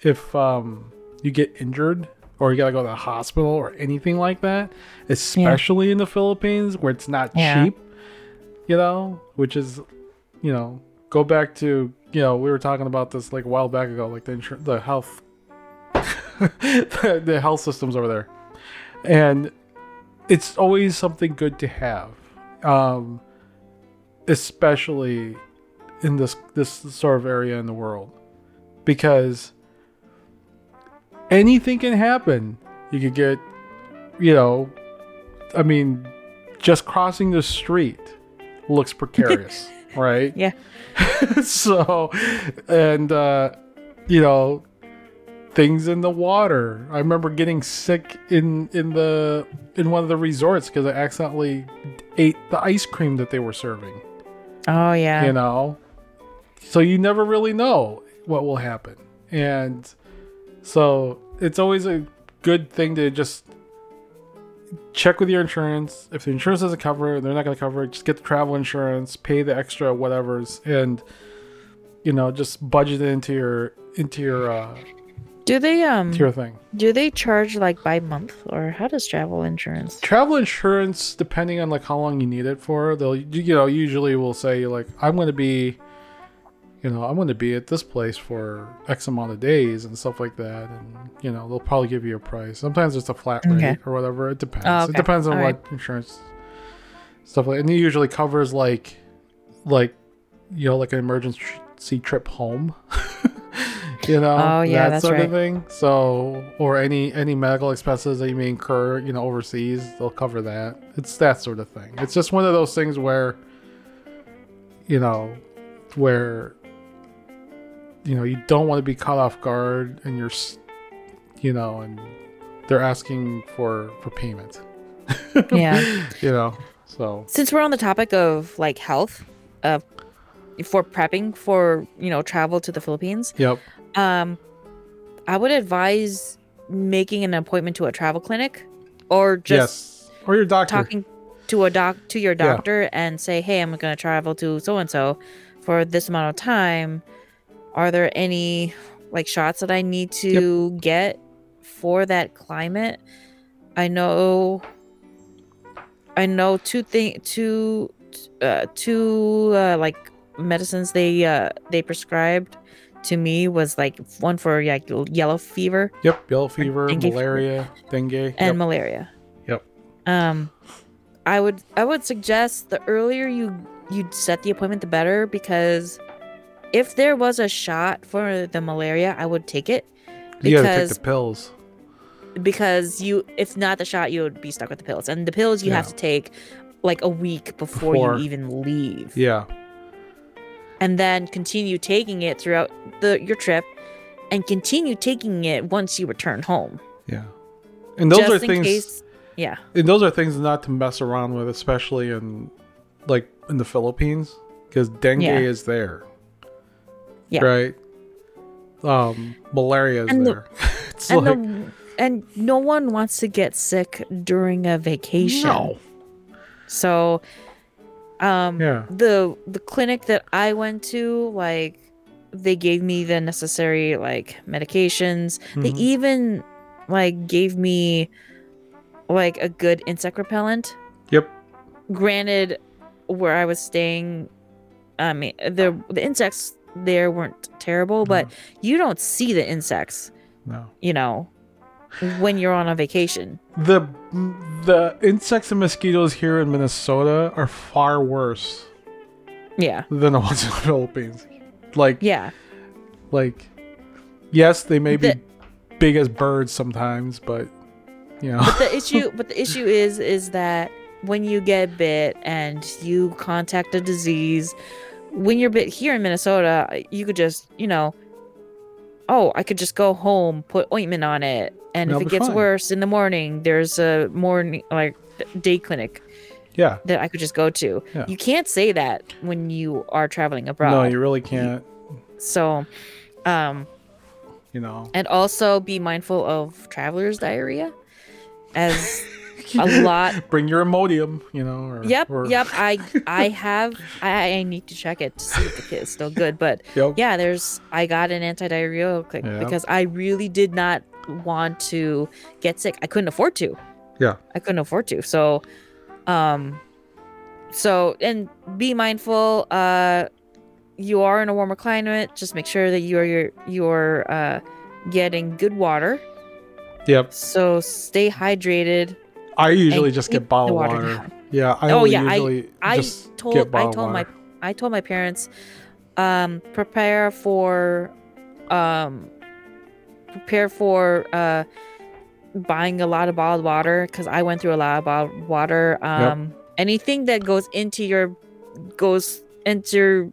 if um you get injured or you gotta go to the hospital or anything like that, especially in the Philippines where it's not Yeah. cheap, you know, which is, you know, go back to you know we were talking about this like a while back ago, like the insur- the health, the, the health systems over there, and it's always something good to have. Um, especially in this this sort of area in the world because anything can happen you could get you know i mean just crossing the street looks precarious right Yeah. so and uh you know things in the water. I remember getting sick in in the in one of the resorts because i accidentally ate the ice cream that they were serving. Oh yeah. you know? So you never really know what will happen. And so it's always a good thing to just check with your insurance. If the insurance doesn't cover it they're not going to cover it just get the travel insurance pay the extra whatever's and you know just budget it into your into your uh Do they um your thing. do they charge like by month or how does travel insurance? travel insurance depending on like how long you need it for they'll you know usually will say like i'm going to be you know i'm going to be at this place for x amount of days and stuff like that and you know they'll probably give you a price. Sometimes it's a flat rate Okay. or whatever it depends. Oh, it depends on All what insurance stuff like and it usually covers like like you know like an emergency trip home you know Oh, yeah, that sort of thing. So or any any medical expenses that you may incur you know overseas they'll cover that. It's that sort of thing. It's just one of those things where you know where you know you don't want to be caught off guard and you're you know and they're asking for for payment. Yeah. you know So. Since we're on the topic of like health, uh, for prepping for you know travel to the Philippines, yep. Um, I would advise making an appointment to a travel clinic, or just yes. Or your doctor. talking to a doc to your Yeah. doctor and say, "Hey, I'm going to travel to so and so for this amount of time. Are there any like shots that I need to get for that climate?" I know I know two thing two uh two uh like medicines they uh they prescribed to me was like one for like yellow fever Yep. Yellow fever, dengue fever. malaria, dengue. and yep. malaria. Yep. Um, I would I would suggest the earlier you you set the appointment, the better because if there was a shot for the malaria, I would take it you gotta take the pills. because you if not the shot, you would be stuck with the pills, and the pills you have to take like a week before, Before. you even leave, Yeah. And then continue taking it throughout the your trip, and continue taking it once you return home. Yeah. And those just are in things case. Yeah. and those are things not to mess around with, especially in like in the Philippines, because dengue Yeah. is there. Yeah. Right. Um, malaria is And the- there. it's and like the, and no one wants to get sick during a vacation. no. So, um, Yeah. the the clinic that I went to, like, they gave me the necessary like medications. They Mhm. even like gave me like a good insect repellent. Yep. Granted, where I was staying, I mean, the the insects there weren't terrible, but you don't see the insects, No. you know, when you're on a vacation. The the insects and mosquitoes here in Minnesota are far worse Yeah. than the ones in the Philippines. Like Yeah. like yes, they may be The- big as birds sometimes, but you know. the issue but the issue is is that when you get bit and you contact a disease when you're bit here in minnesota you could just you know oh i could just go home put ointment on it and That'll if it gets fine. worse in the morning there's a morning like day clinic yeah. that i could just go to Yeah. you can't say that when you are traveling abroad No, you really can't, so um you know. and also be mindful of travelers diarrhea as a lot Bring your Imodium, you know. Or, Yep, or- yep. I I have I, I need to check it to see if the kit is still good. But Yep. yeah, there's I got an anti-diarrheal click Yeah. because I really did not want to get sick. I couldn't afford to. Yeah. I couldn't afford to. So um so and be mindful, uh you are in a warmer climate. Just make sure that you're you're you're uh getting good water. Yep. So stay hydrated. I usually just get bottled water. water. Yeah. I Oh, yeah, I- usually I told I told water. my I told my parents um prepare for um prepare for uh buying a lot of bottled water cuz I went through a lot of bottled water um anything that goes into your goes into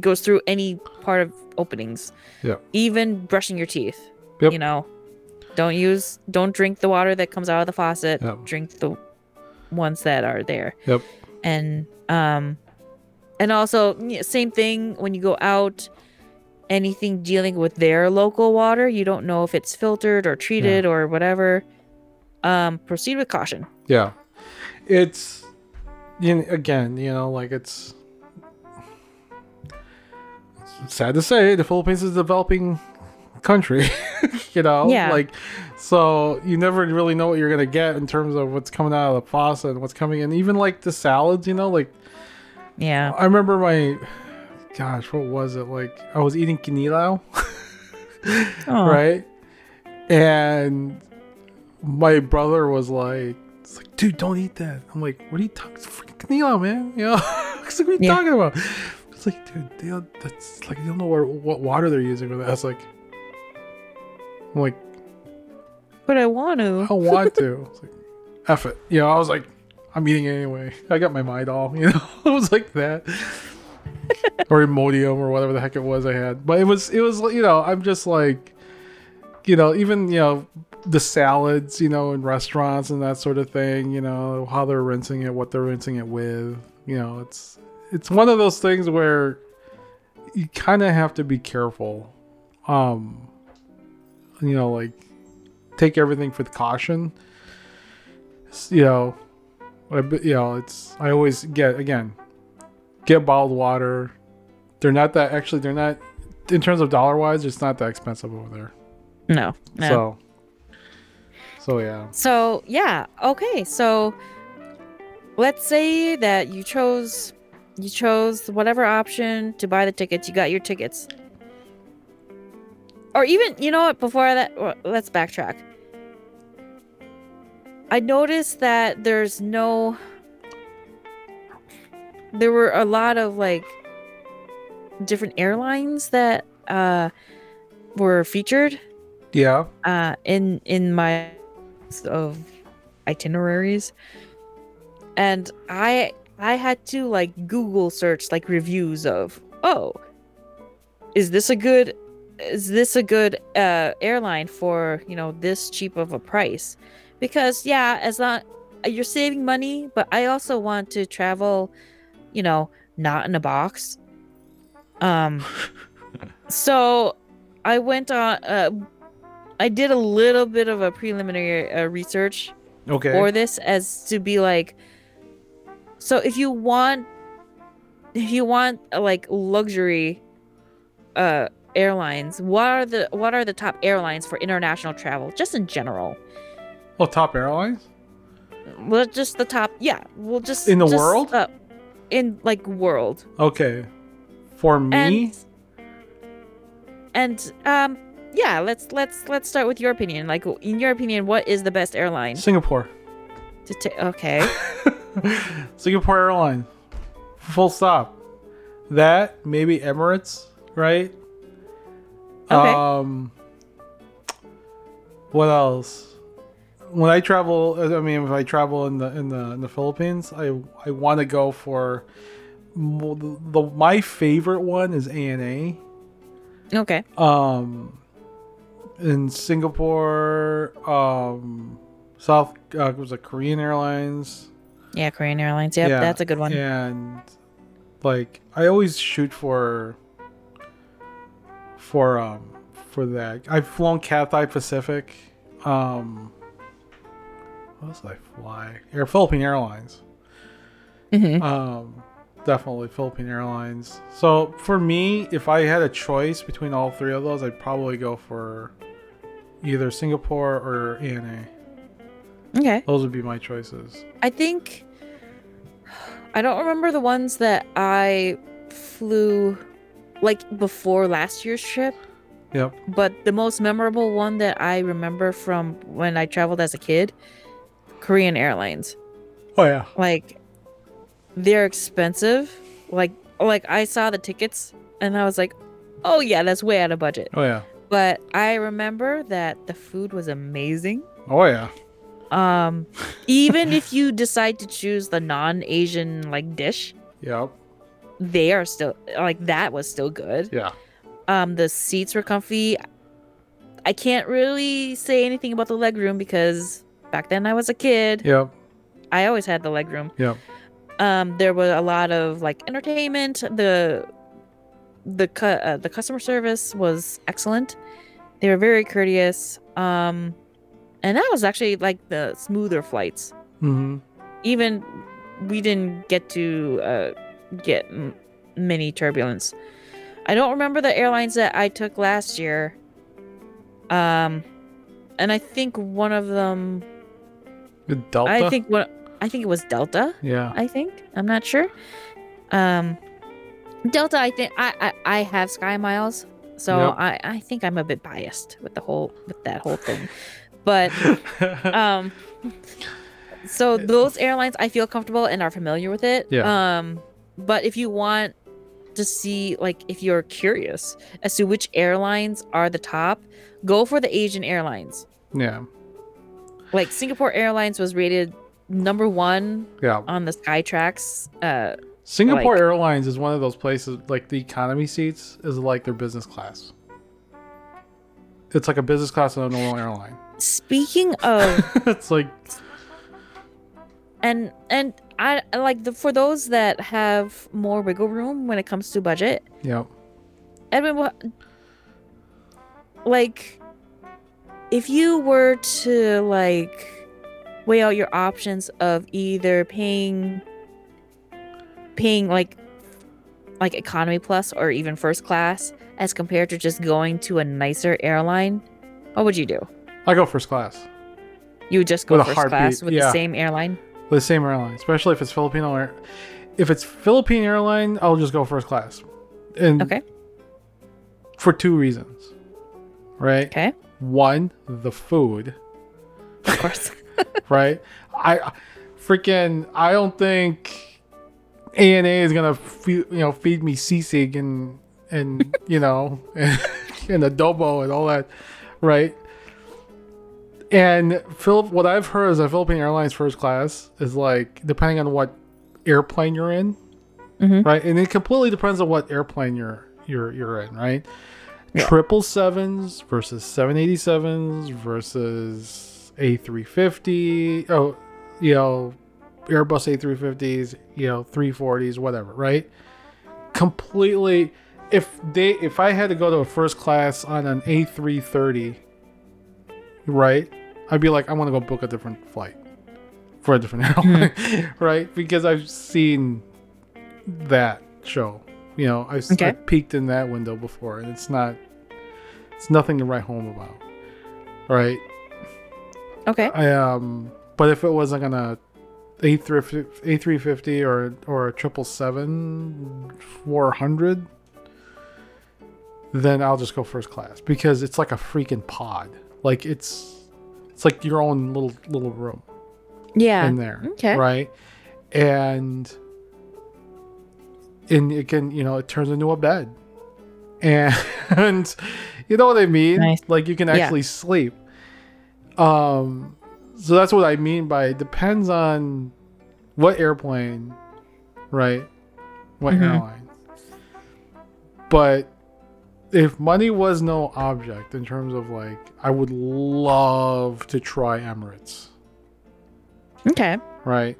goes through any part of openings. Yep. Even brushing your teeth. Yep. You know. Don't use don't drink the water that comes out of the faucet. Yep. Drink the ones that are there Yep. and um and also same thing when you go out anything dealing with their local water you don't know if it's filtered or treated or whatever um proceed with caution Yeah. It's you know, again, you know, like it's sad to say the Philippines is a developing country. you know? Yeah. Like so you never really know what you're gonna get in terms of what's coming out of the pasta and what's coming in. Even like the salads, you know, like yeah I remember my gosh, what was it? Like I was eating kinilaw. Oh, right? And my brother was like, "It's like, dude, don't eat that." I'm like, "What are you talking? It's freaking man." You know, it's like, "What are you Yeah. talking about?" It's like, dude, they that's like, you don't know what, what water they're using for that. I was like, I'm like, but i want to don't want to. It's like, F it. You know, I was like, I'm eating it anyway. I got my Midol, you know, it was like that. or Imodium or whatever the heck it was I had. But it was, it was, you know, I'm just like, you know, even, you know, the salads, you know, in restaurants and that sort of thing. You know how they're rinsing it, what they're rinsing it with. You know, it's it's one of those things where you kind of have to be careful. Um, you know, like take everything with caution. You know, I you know, it's I always get again get bottled water. They're not that actually. They're not in terms of dollar wise. It's not that expensive over there. No. No. So, so yeah. So, yeah. Okay. So let's say that you chose you chose whatever option to buy the tickets. You got your tickets. Or even, you know what, before that well, let's backtrack. I noticed that there's no there were a lot of like different airlines that uh were featured Yeah. uh in in my list of itineraries and i i had to like google search like reviews of oh is this a good is this a good uh airline for you know this cheap of a price because yeah as long you're saving money but i also want to travel you know not in a box um so i went on uh I did a little bit of a preliminary uh, research Okay. for this as to be like so if you want if you want uh, like luxury uh airlines what are the what are the top airlines for international travel just in general oh, top airlines. well just the top yeah we'll just In the just, world? uh, in like world Okay. For me, and and um yeah let's let's let's start with your opinion like in your opinion what is the best airline Singapore. to ta- okay Singapore Airlines. Full stop. That maybe Emirates, right? Okay. Um. What else? When I travel, I mean, if I travel in the in the in the Philippines, I I want to go for the, the my favorite one is ANA. okay Um, in Singapore, um, South uh, was it Korean Airlines? yeah korean airlines yep Yeah, that's a good one And like I always shoot for for um for that. I've flown Cathay Pacific. Um what else did I fly? Air Philippine Airlines. Mhm. Um definitely Philippine Airlines. So for me, if I had a choice between all three of those, I'd probably go for either Singapore or ANA. okay Those would be my choices. I think I don't remember the ones that I flew like before last year's trip, Yep. but the most memorable one that I remember from when I traveled as a kid, Korean Airlines. Oh yeah. Like they're expensive. Like like I saw the tickets and I was like, "Oh yeah, that's way out of budget." Oh yeah. But I remember that the food was amazing. Oh yeah. Um even if you decide to choose the non-Asian like dish, Yep. They are still like that was still good. Yeah. Um the seats were comfy. I can't really say anything about the leg room because back then I was a kid. Yeah. I always had the leg room. Yep. Um there was a lot of like entertainment. The the cu- uh, the customer service was excellent. They were very courteous. Um and that was actually like the smoother flights. Mm-hmm. even we didn't get to uh, get m- many turbulence. I don't remember the airlines that I took last year. Um, and I think one of them. Delta. I think what I think it was Delta. Yeah. I think I'm not sure. Um, Delta. I think I I, I have Sky Miles, so Yep. I I think I'm a bit biased with the whole with that whole thing, but um so those airlines i feel comfortable and are familiar with it Yeah. um but if you want to see like if you're curious as to which airlines are the top go for the asian airlines yeah. like singapore airlines was rated number one Yeah. on the skytrax uh Singapore like- Airlines is one of those places like the economy seats is like their business class. It's like a business class on a normal airline. Speaking of it's like and and I like the for those that have more wiggle room when it comes to budget. yeah. Edwin, what like if you were to like weigh out your options of either paying paying like like economy plus or even first class as compared to just going to a nicer airline, what would you do? I go first class. You would just go With first class with yeah. the same airline? With the same airline, especially if it's Filipino air. If it's Philippine airline, I'll just go first class, and Okay. for two reasons, right? Okay. One, the food, Of course. right? I freaking I don't think ANA is gonna feed, you know feed me sisig and and you know and, and adobo and all that, right? And Philip, what I've heard is that Philippine Airlines first class is like depending on what airplane you're in, Mhm. right? And it completely depends on what airplane you're you're you're in, right? Yeah. Triple sevens versus seven eighty sevens versus A three fifty. Oh, you know, Airbus A three fifties, you know, three forties, whatever, right? Completely. If they, if I had to go to a first class on an A three thirty, right? I'd be like, I want to go book a different flight for a different airline, right? Because I've seen that show. You know, I've, Okay. I've peeked in that window before, and it's not, it's nothing to write home about, right? Okay. I um, but if it wasn't gonna a three a three fifty or or a triple seven four hundred, then I'll just go first class because it's like a freaking pod. Like it's it's like your own little little room Yeah. in there, Okay. right? And and it can you know it turns into a bed, and you know what I mean. Nice. Like you can Yeah. actually sleep. Um, so that's what I mean by it depends on what airplane, right? What Mhm. airline. But if money was no object in terms of like, I would love to try Emirates, Okay. right?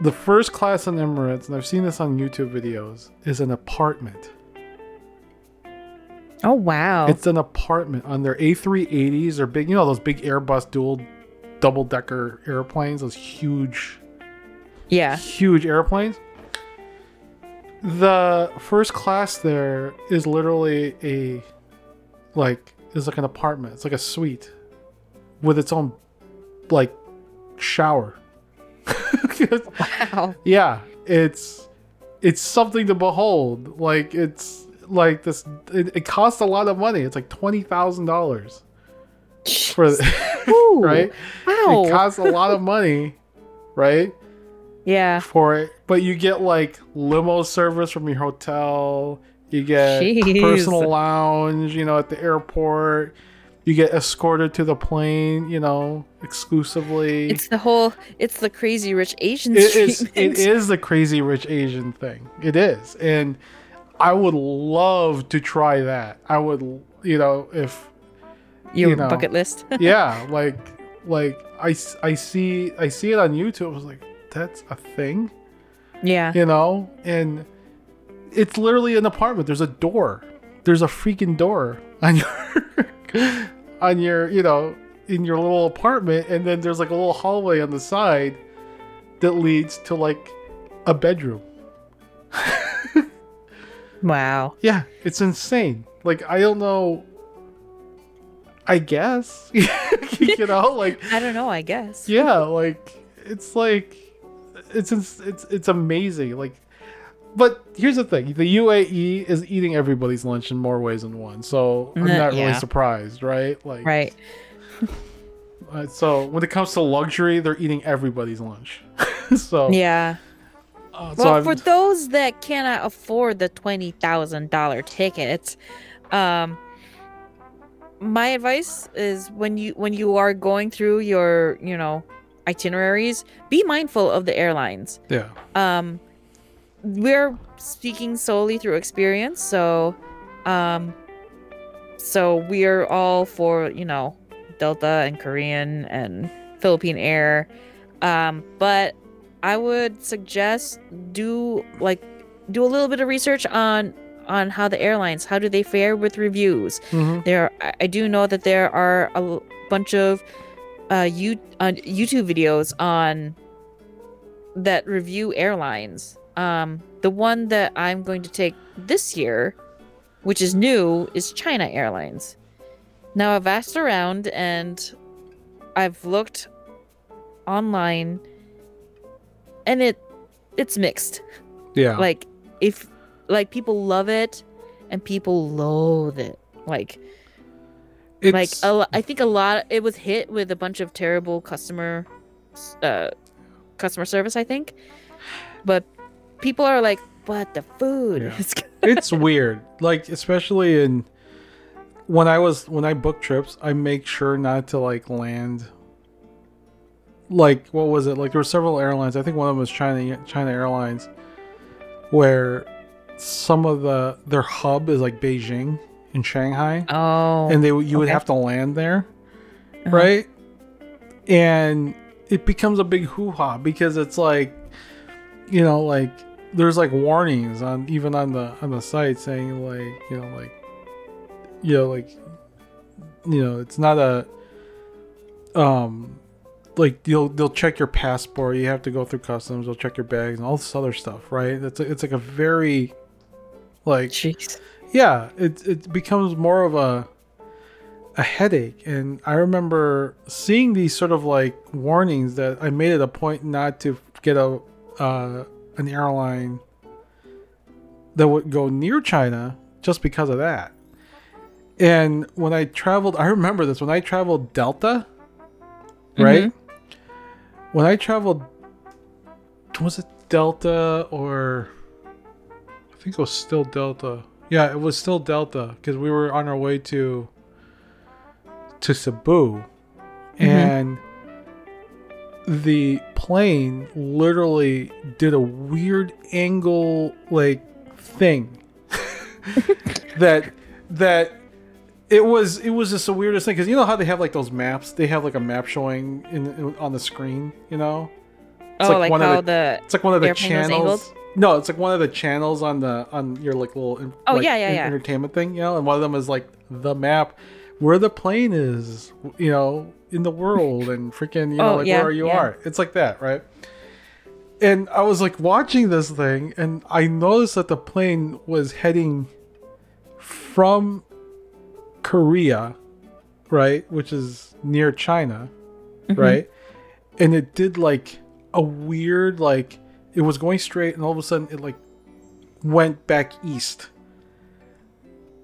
The first class on Emirates, and I've seen this on YouTube videos, is an apartment. Oh wow. It's an apartment on their A380s or big, you know, those big Airbus dual double decker airplanes, those huge, yeah. huge airplanes. The first class there is literally a, like, is like an apartment. It's like a suite with its own, like, shower. Wow. yeah, it's it's something to behold. Like it's like this. It, it costs a lot of money. It's like twenty thousand dollars for Ooh, right. Wow. It costs a lot of money, right, yeah. for it. But you get like limo service from your hotel. You get Jeez. personal lounge. You know, at the airport. You get escorted to the plane. You know, exclusively. It's the whole. It's the crazy rich Asian it is it is the crazy rich asian thing it is and i would love to try that i would you know if Your you know. bucket list. yeah like like I, I see i see it on youtube i was like that's a thing yeah. you know and it's literally an apartment there's a door there's a freaking door on your on your you know in your little apartment and then there's like a little hallway on the side that leads to like a bedroom Wow. yeah it's insane like i don't know i guess you know like I don't know. I guess. yeah like it's like it's it's it's amazing like but here's the thing the uae is eating everybody's lunch in more ways than one so i'm not really surprised right like Right. uh, so when it comes to luxury they're eating everybody's lunch so Yeah. uh, so Well, I'm- for those that cannot afford the twenty thousand dollar tickets, um, my advice is when you when you are going through your you know itineraries, be mindful of the airlines. yeah Um, we're speaking solely through experience, so um, so we're all for you know Delta and Korean and Philippine Air, um, but I would suggest do like do a little bit of research on on how the airlines how do they fare with reviews. Mhm. There, I- do know that there are a bunch of uh, you on YouTube videos on that review airlines. Um, the one that I'm going to take this year, which is new, is China Airlines. Now I've asked around and I've looked online, and it it's mixed. Yeah. Like if like people love it and people loathe it. Like it's, like a, lo- I think a lot it was hit with a bunch of terrible customer uh customer service I think but people are like but the food Yeah. is good." it's weird. Like especially in when I was when I book trips, I make sure not to like land like what was it? Like there were several airlines. I think one of them was China China Airlines where some of the their hub is like Beijing in Shanghai oh and they you would have to land there, Uh-huh. right? And it becomes a big hoo ha because it's like, you know, like there's like warnings on even on the on the site saying like, you know, like, you know, like, you know, it's not a, um, like you'll they'll check your passport. You have to go through customs. They'll check your bags and all this other stuff, right? It's it's like a very, like jeez yeah it, it becomes more of a a headache. And i remember seeing these sort of like warnings that i made it a point not to get a uh, an airline that would go near china just because of that. And when i traveled i remember this when i traveled delta right? When i traveled was it delta or I think it was still Delta. Yeah, it was still Delta because we were on our way to to Cebu, mm-hmm. and the plane literally did a weird angle like thing that that it was it was just the weirdest thing because you know how they have like those maps? They have like a map showing in, in on the screen you know? It's oh like like, one of how the- the, it's like one of the channels. No, it's like one of the channels on the on your like little Oh, like, yeah, yeah, yeah. entertainment thing, you know, and one of them is like the map where the plane is, you know, in the world and freaking, you know, Oh, like yeah, where you yeah. are. It's like that, right? And I was like watching this thing and I noticed that the plane was heading from Korea, right, which is near China, Mm-hmm. right? And it did like a weird like it was going straight and all of a sudden it like went back east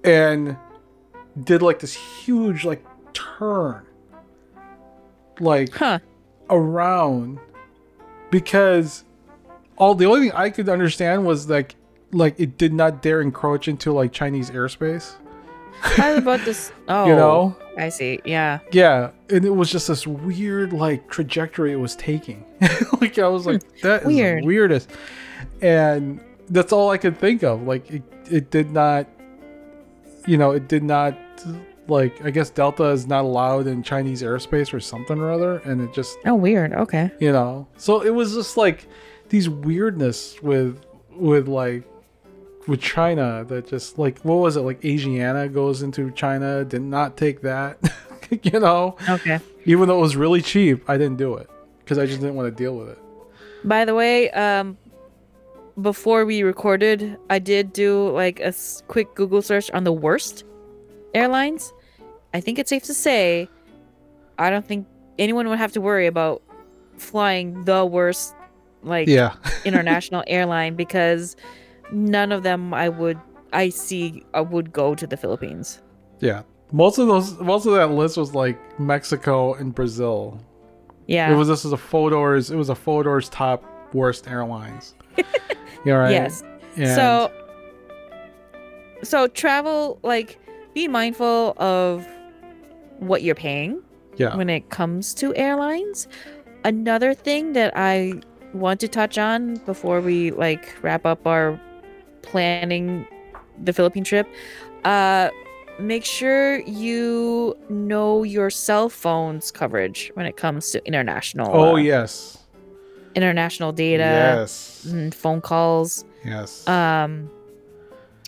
and did like this huge like turn like huh around because all the only thing I could understand was like like it did not dare encroach into like Chinese airspace. how about this oh You know? Oh, I see yeah Yeah, and it was just this weird like trajectory it was taking. like I was like, hmm, that is Weird. the weirdest, and that's all I could think of. Like it, it did not, you know, it did not like. I guess Delta is not allowed in Chinese airspace or something or other, and it just, oh weird okay you know, so it was just like these weirdness with with like with China that just like what was it like Asiana goes into China did not take that you know? Okay. Even though it was really cheap I didn't do it because I just didn't want to deal with it. By the way, um, before we recorded, I did do like a quick Google search on the worst airlines. I think it's safe to say, I don't think anyone would have to worry about flying the worst, like yeah. international airline because none of them I would I see uh, would go to the Philippines. yeah most of those most of that list was like Mexico and Brazil Yeah. it was this is a Fodor's it was a Fodor's top worst airlines yeah right Yes. and, So so travel like be mindful of what you're paying yeah when it comes to airlines. Another thing that I want to touch on before we like wrap up our planning the Philippine trip, uh make sure you know your cell phone's coverage when it comes to international. Oh uh, yes. international data, Yes. and phone calls. Yes. Um,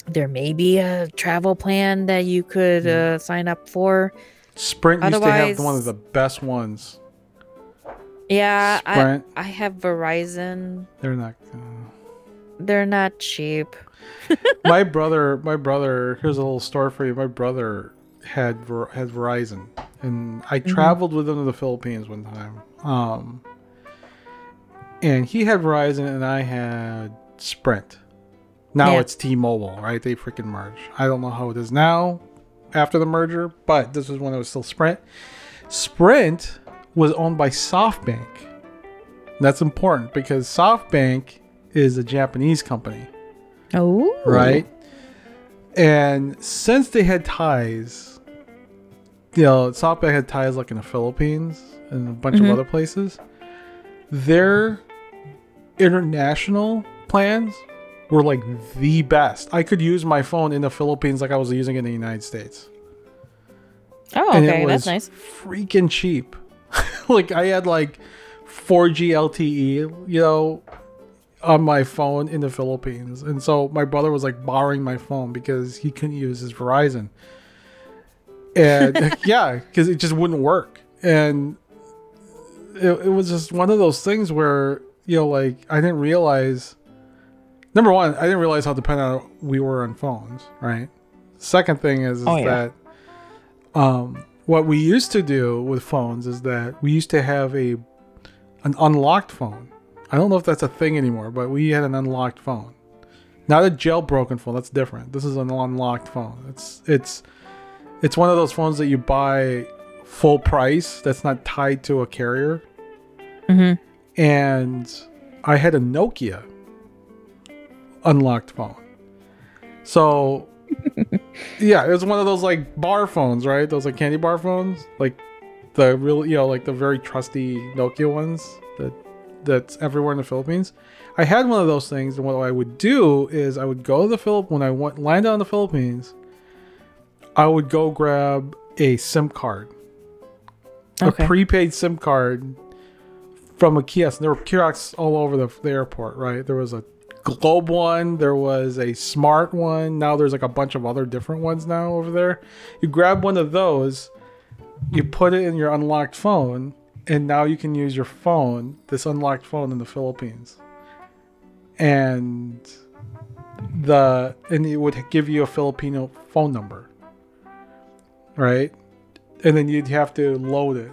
there may be a travel plan that you could Mm. uh, sign up for. Sprint used to have one of the best ones. Yeah, I, I have Verizon. They're not. Uh, They're not cheap. my brother, my brother. Here's a little story for you. My brother had had Verizon, and I Mm-hmm. traveled with him to the Philippines one time. Um, and he had Verizon, and I had Sprint. Now Yeah. it's T-Mobile, right? They freaking merged. I don't know how it is now after the merger, but this was when it was still Sprint. Sprint was owned by SoftBank. That's important because SoftBank is a Japanese company Oh, right? And since they had ties, you know, SoftBank had ties like in the Philippines and a bunch Mhm. of other places. Their international plans were like the best. I could use my phone in the Philippines like I was using it in the United States. Oh, And okay, that's nice. freaking cheap. like I had like 4G LTE, you know, on my phone in the Philippines. And so my brother was like borrowing my phone because he couldn't use his Verizon. And yeah, because it just wouldn't work. And it, it was just one of those things where, you know, like I didn't realize number one, I didn't realize how dependent we were on phones, right? Second thing is, is Oh, yeah. that um, what we used to do with phones is that we used to have a an unlocked phone. I don't know if that's a thing anymore, but we had an unlocked phone. Not a jailbroken phone. That's different. This is an unlocked phone. It's it's it's one of those phones that you buy full price. That's not tied to a carrier. hmm And I had a Nokia unlocked phone. So yeah, it was one of those like bar phones, right? Those like candy bar phones, like the real, you know, like the very trusty Nokia ones that that's everywhere in the Philippines. I had one of those things, and what I would do is I would go to the Philip when I went landed on the Philippines. I would go grab a SIM card, Okay. a prepaid SIM card from a kiosk. There were kiosks all over the, the airport, right? There was a Globe one, there was a Smart one. Now there's like a bunch of other different ones now over there. You grab one of those, you put it in your unlocked phone, and now you can use your phone, this unlocked phone in the Philippines. And the and it would give you a Filipino phone number. Right? And then you'd have to load it.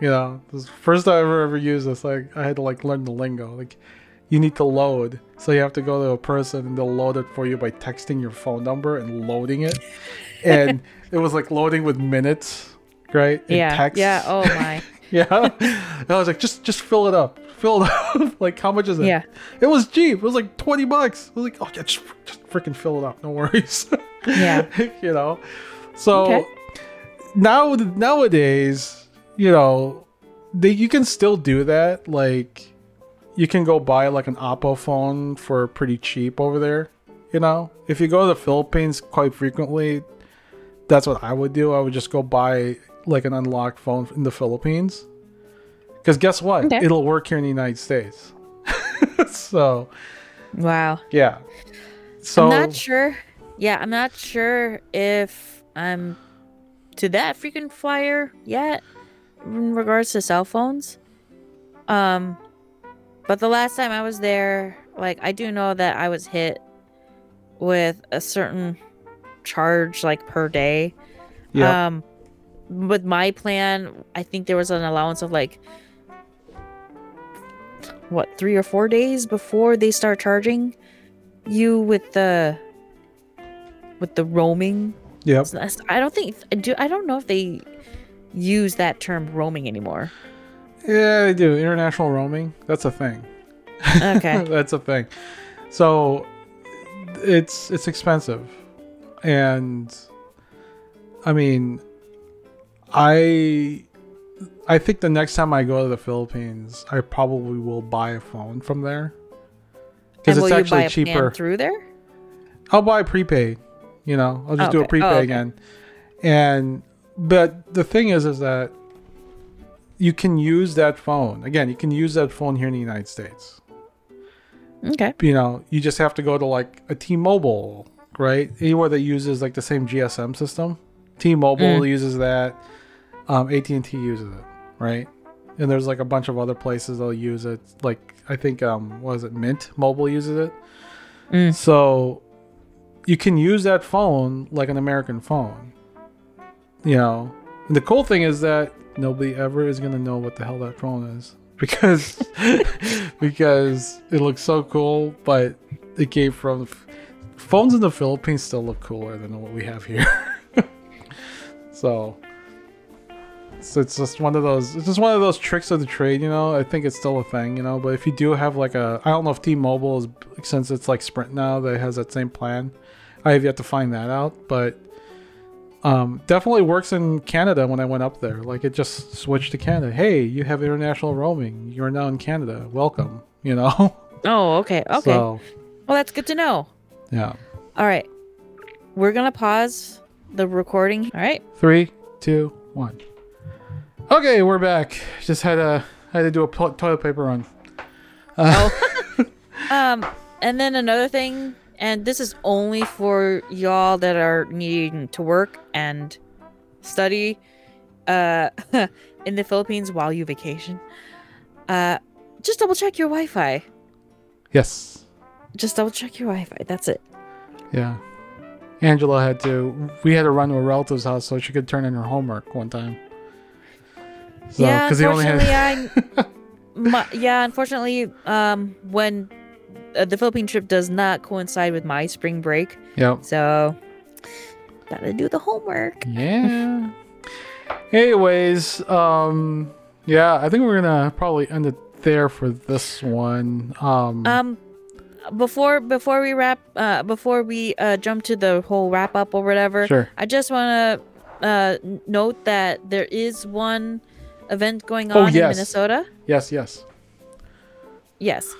You know, this first time I ever ever used this, like I had to like learn the lingo. Like you need to load. So you have to go to a person and they'll load it for you by texting your phone number and loading it. And it was like loading with minutes, right? in Yeah. text. Yeah. Oh my. Yeah. And I was like, just just fill it up. Fill it up. like how much is it? Yeah. It was cheap. It was like 20 bucks. I was like, oh yeah, just, just freaking fill it up. No worries. Yeah. you know. So Okay. now nowadays, you know, they you can still do that. Like you can go buy like an Oppo phone for pretty cheap over there. You know, if you go to the Philippines quite frequently, that's what I would do. I would just go buy like an unlocked phone in the Philippines. Because guess what? Okay. It'll work here in the United States. so Wow. yeah. So I'm not sure. Yeah, I'm not sure if I'm to that freaking flyer yet in regards to cell phones. Um, but the last time I was there, like I do know that I was hit with a certain charge like per day. yeah. Um, with my plan, I think there was an allowance of like what three or four days before they start charging you with the with the roaming. So I don't think do. I don't know if they use that term roaming anymore. Yeah, they do. International roaming. That's a thing. Okay. That's a thing. So it's it's expensive. And I mean I I think the next time I go to the Philippines, I probably will buy a phone from there. Because it's you buy actually cheaper. through there? I'll buy prepaid. You know, I'll just Oh, do a okay. Oh, prepaid okay. again. And but the thing is, is that you can use that phone again. You can use that phone here in the United States. Okay. You know, you just have to go to like a T-Mobile, right? Anywhere that uses like the same GSM system. T-Mobile Mm. uses that. Um, AT&T uses it, right? And there's like a bunch of other places they'll use it. Like I think um, was it Mint Mobile uses it. Mm. So you can use that phone like an American phone. You know, and the cool thing is that nobody ever is gonna know what the hell that phone is because because it looks so cool, but it came from phones in the Philippines still look cooler than what we have here. so. So it's just one of those. It's just one of those tricks of the trade, you know. I think it's still a thing, you know. But if you do have like a, I don't know if T-Mobile is since it's like Sprint now that has that same plan. I have yet to find that out, but um, definitely works in Canada when I went up there. Like it just switched to Canada. Hey, you have international roaming. You're now in Canada. Welcome. You know. Oh, okay. Okay. So well, that's good to know. yeah. All right. We're going to pause the recording. All right. Three, two, one. Okay, we're back. Just had a had to do a to- toilet paper run. Uh, Um, and then another thing, and this is only for y'all that are needing to work and study uh, in the Philippines while you vacation. Uh, just double check your Wi-Fi. yes. Just double check your Wi-Fi. That's it. Yeah. Angela had to. We had to run to a relative's house so she could turn in her homework one time. So, yeah, 'cause they only had- unfortunately, I. my, yeah, unfortunately, um, when uh, the Philippine trip does not coincide with my spring break, Yep. so gotta do the homework. Yeah. Anyways, um, yeah, I think we're gonna probably end it there for this one. Um, Um, before before we wrap, uh, before we uh jump to the whole wrap up or whatever, sure. I just want to uh note that there is one event going Oh, on in. Minnesota. Yes, yes. Yes.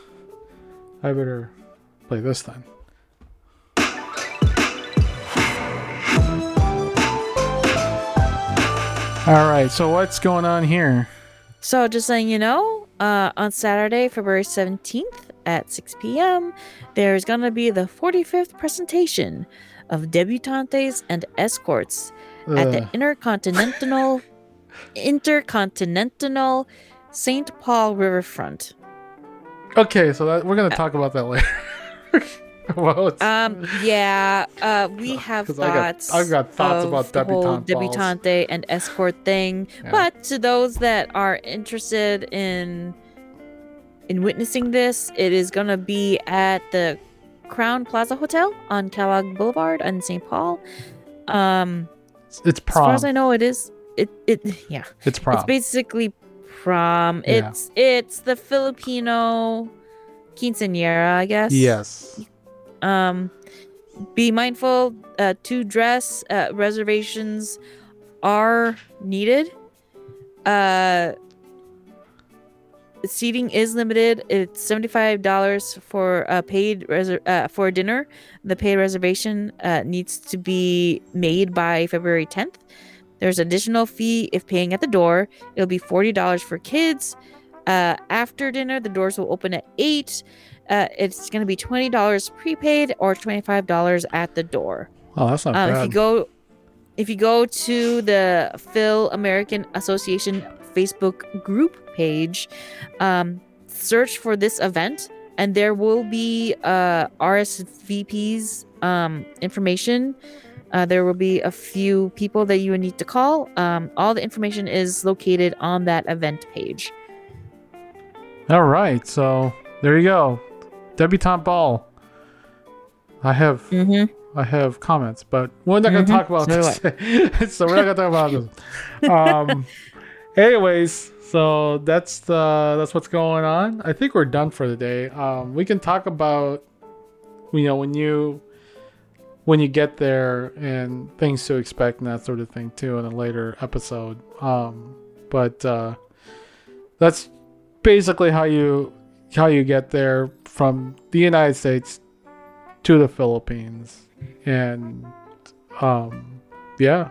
I better play this then. All right. So what's going on here? So just letting you know, uh, on Saturday, February 17th at 6 p.m., there's gonna be the 45th presentation of debutantes and escorts at the Intercontinental Intercontinental St. Paul Riverfront. okay, so that, we're gonna talk about that later. well, Um, yeah, uh, we have 'Cause I got- thoughts. I've got thoughts about the whole debutante debutante and escort thing. Yeah. But to those that are interested in in witnessing this, it is gonna be at the Crowne Plaza Hotel on Kellogg Boulevard in St. Paul. Um, it's as far as I know, it is it it yeah. it's prom. It's basically prom. Yeah. It's it's the Filipino quinceañera, I guess. yes. Um, be mindful uh, to dress. Uh, reservations are needed. Uh, seating is limited. It's seventy five dollars for a paid reser- uh, for dinner. The paid reservation uh, needs to be made by February tenth. There's additional fee if paying at the door. It'll be forty dollars for kids. Uh, after dinner, the doors will open at eight. Uh, it's going to be twenty dollars prepaid or twenty five dollars at the door. Oh, that's not Um, if you go, if you go to the Phil American Association Facebook group page, um, search for this event, and there will be uh, RSVP's um, information. Uh, there will be a few people that you would need to call. Um, all the information is located on that event page. All right, so there you go, debutante ball. I have Mm-hmm. I have comments, but we're not going to talk about So this. so we're not going to talk about this. Um, anyways, so that's the that's what's going on. I think we're done for the day. Um, we can talk about you know when you when you get there and things to expect and that sort of thing too in a later episode. Um, but uh, that's basically how you how you get there from the United States to the Philippines, and um, yeah,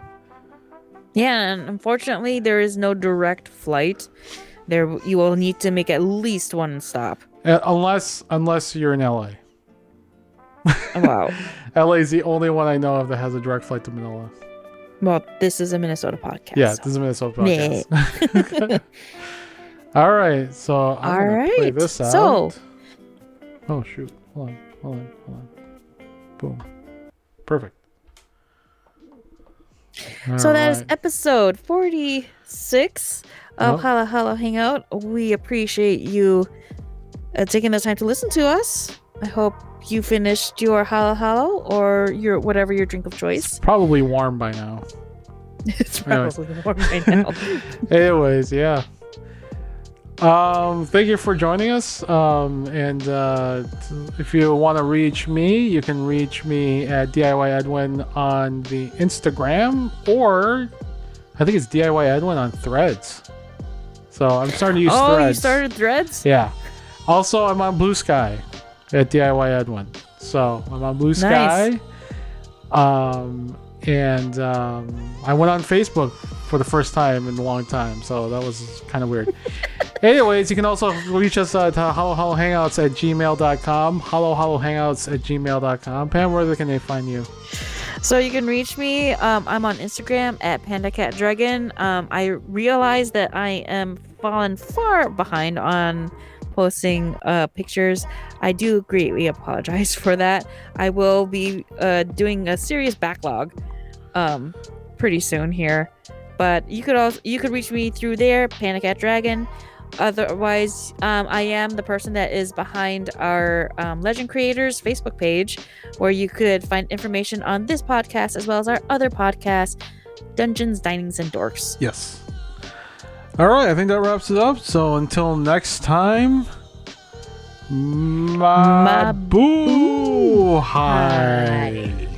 Yeah, and unfortunately, there is no direct flight. There, you will need to make at least one stop. Uh, unless unless you're in LA. Wow. LA is the only one I know of that has a direct flight to Manila. well, this is a Minnesota podcast. Yeah, so- this is a Minnesota podcast. All right, so I'm All play this out. so- oh shoot, hold on, hold on, hold on. Boom, perfect. So that is episode 46 of Yep. Halo Halo Hangout. We appreciate you uh, taking the time to listen to us. I hope you finished your Halo Halo or your whatever your drink of choice. probably warm by now. it's Anyways. probably warm right now. Anyways, yeah. Um, thank you for joining us. Um, and uh, if you want to reach me, you can reach me at DIY Edwin on the Instagram, or I think it's DIY Edwin on Threads. So I'm starting to use oh, Threads. you started threads? Yeah. Also, I'm on Blue Sky at DIY Edwin. So I'm on Blue Sky. Nice. Um, and um, I went on Facebook for the first time in a long time. So that was kind of weird. Anyways, you can also reach us at uh, Halo Halo Hangouts at gmail.com. Halo Halo Hangouts at gmail.com. Pam, where can they find you? So you can reach me. Um, I'm on Instagram at PandaCatDragon. Um, I realize that I am fallen far behind on posting uh, pictures. I do greatly apologize for that. I will be uh, doing a serious backlog um, pretty soon here. But you could also you could reach me through there, PandaCatDragon. Otherwise, um, I am the person that is behind our um, Legend Creators Facebook page, where you could find information on this podcast as well as our other podcast, Dungeons, Dinings, and Dorks. Yes. All right, I think that wraps it up. So until next time, Mabuhay. Mabuhay.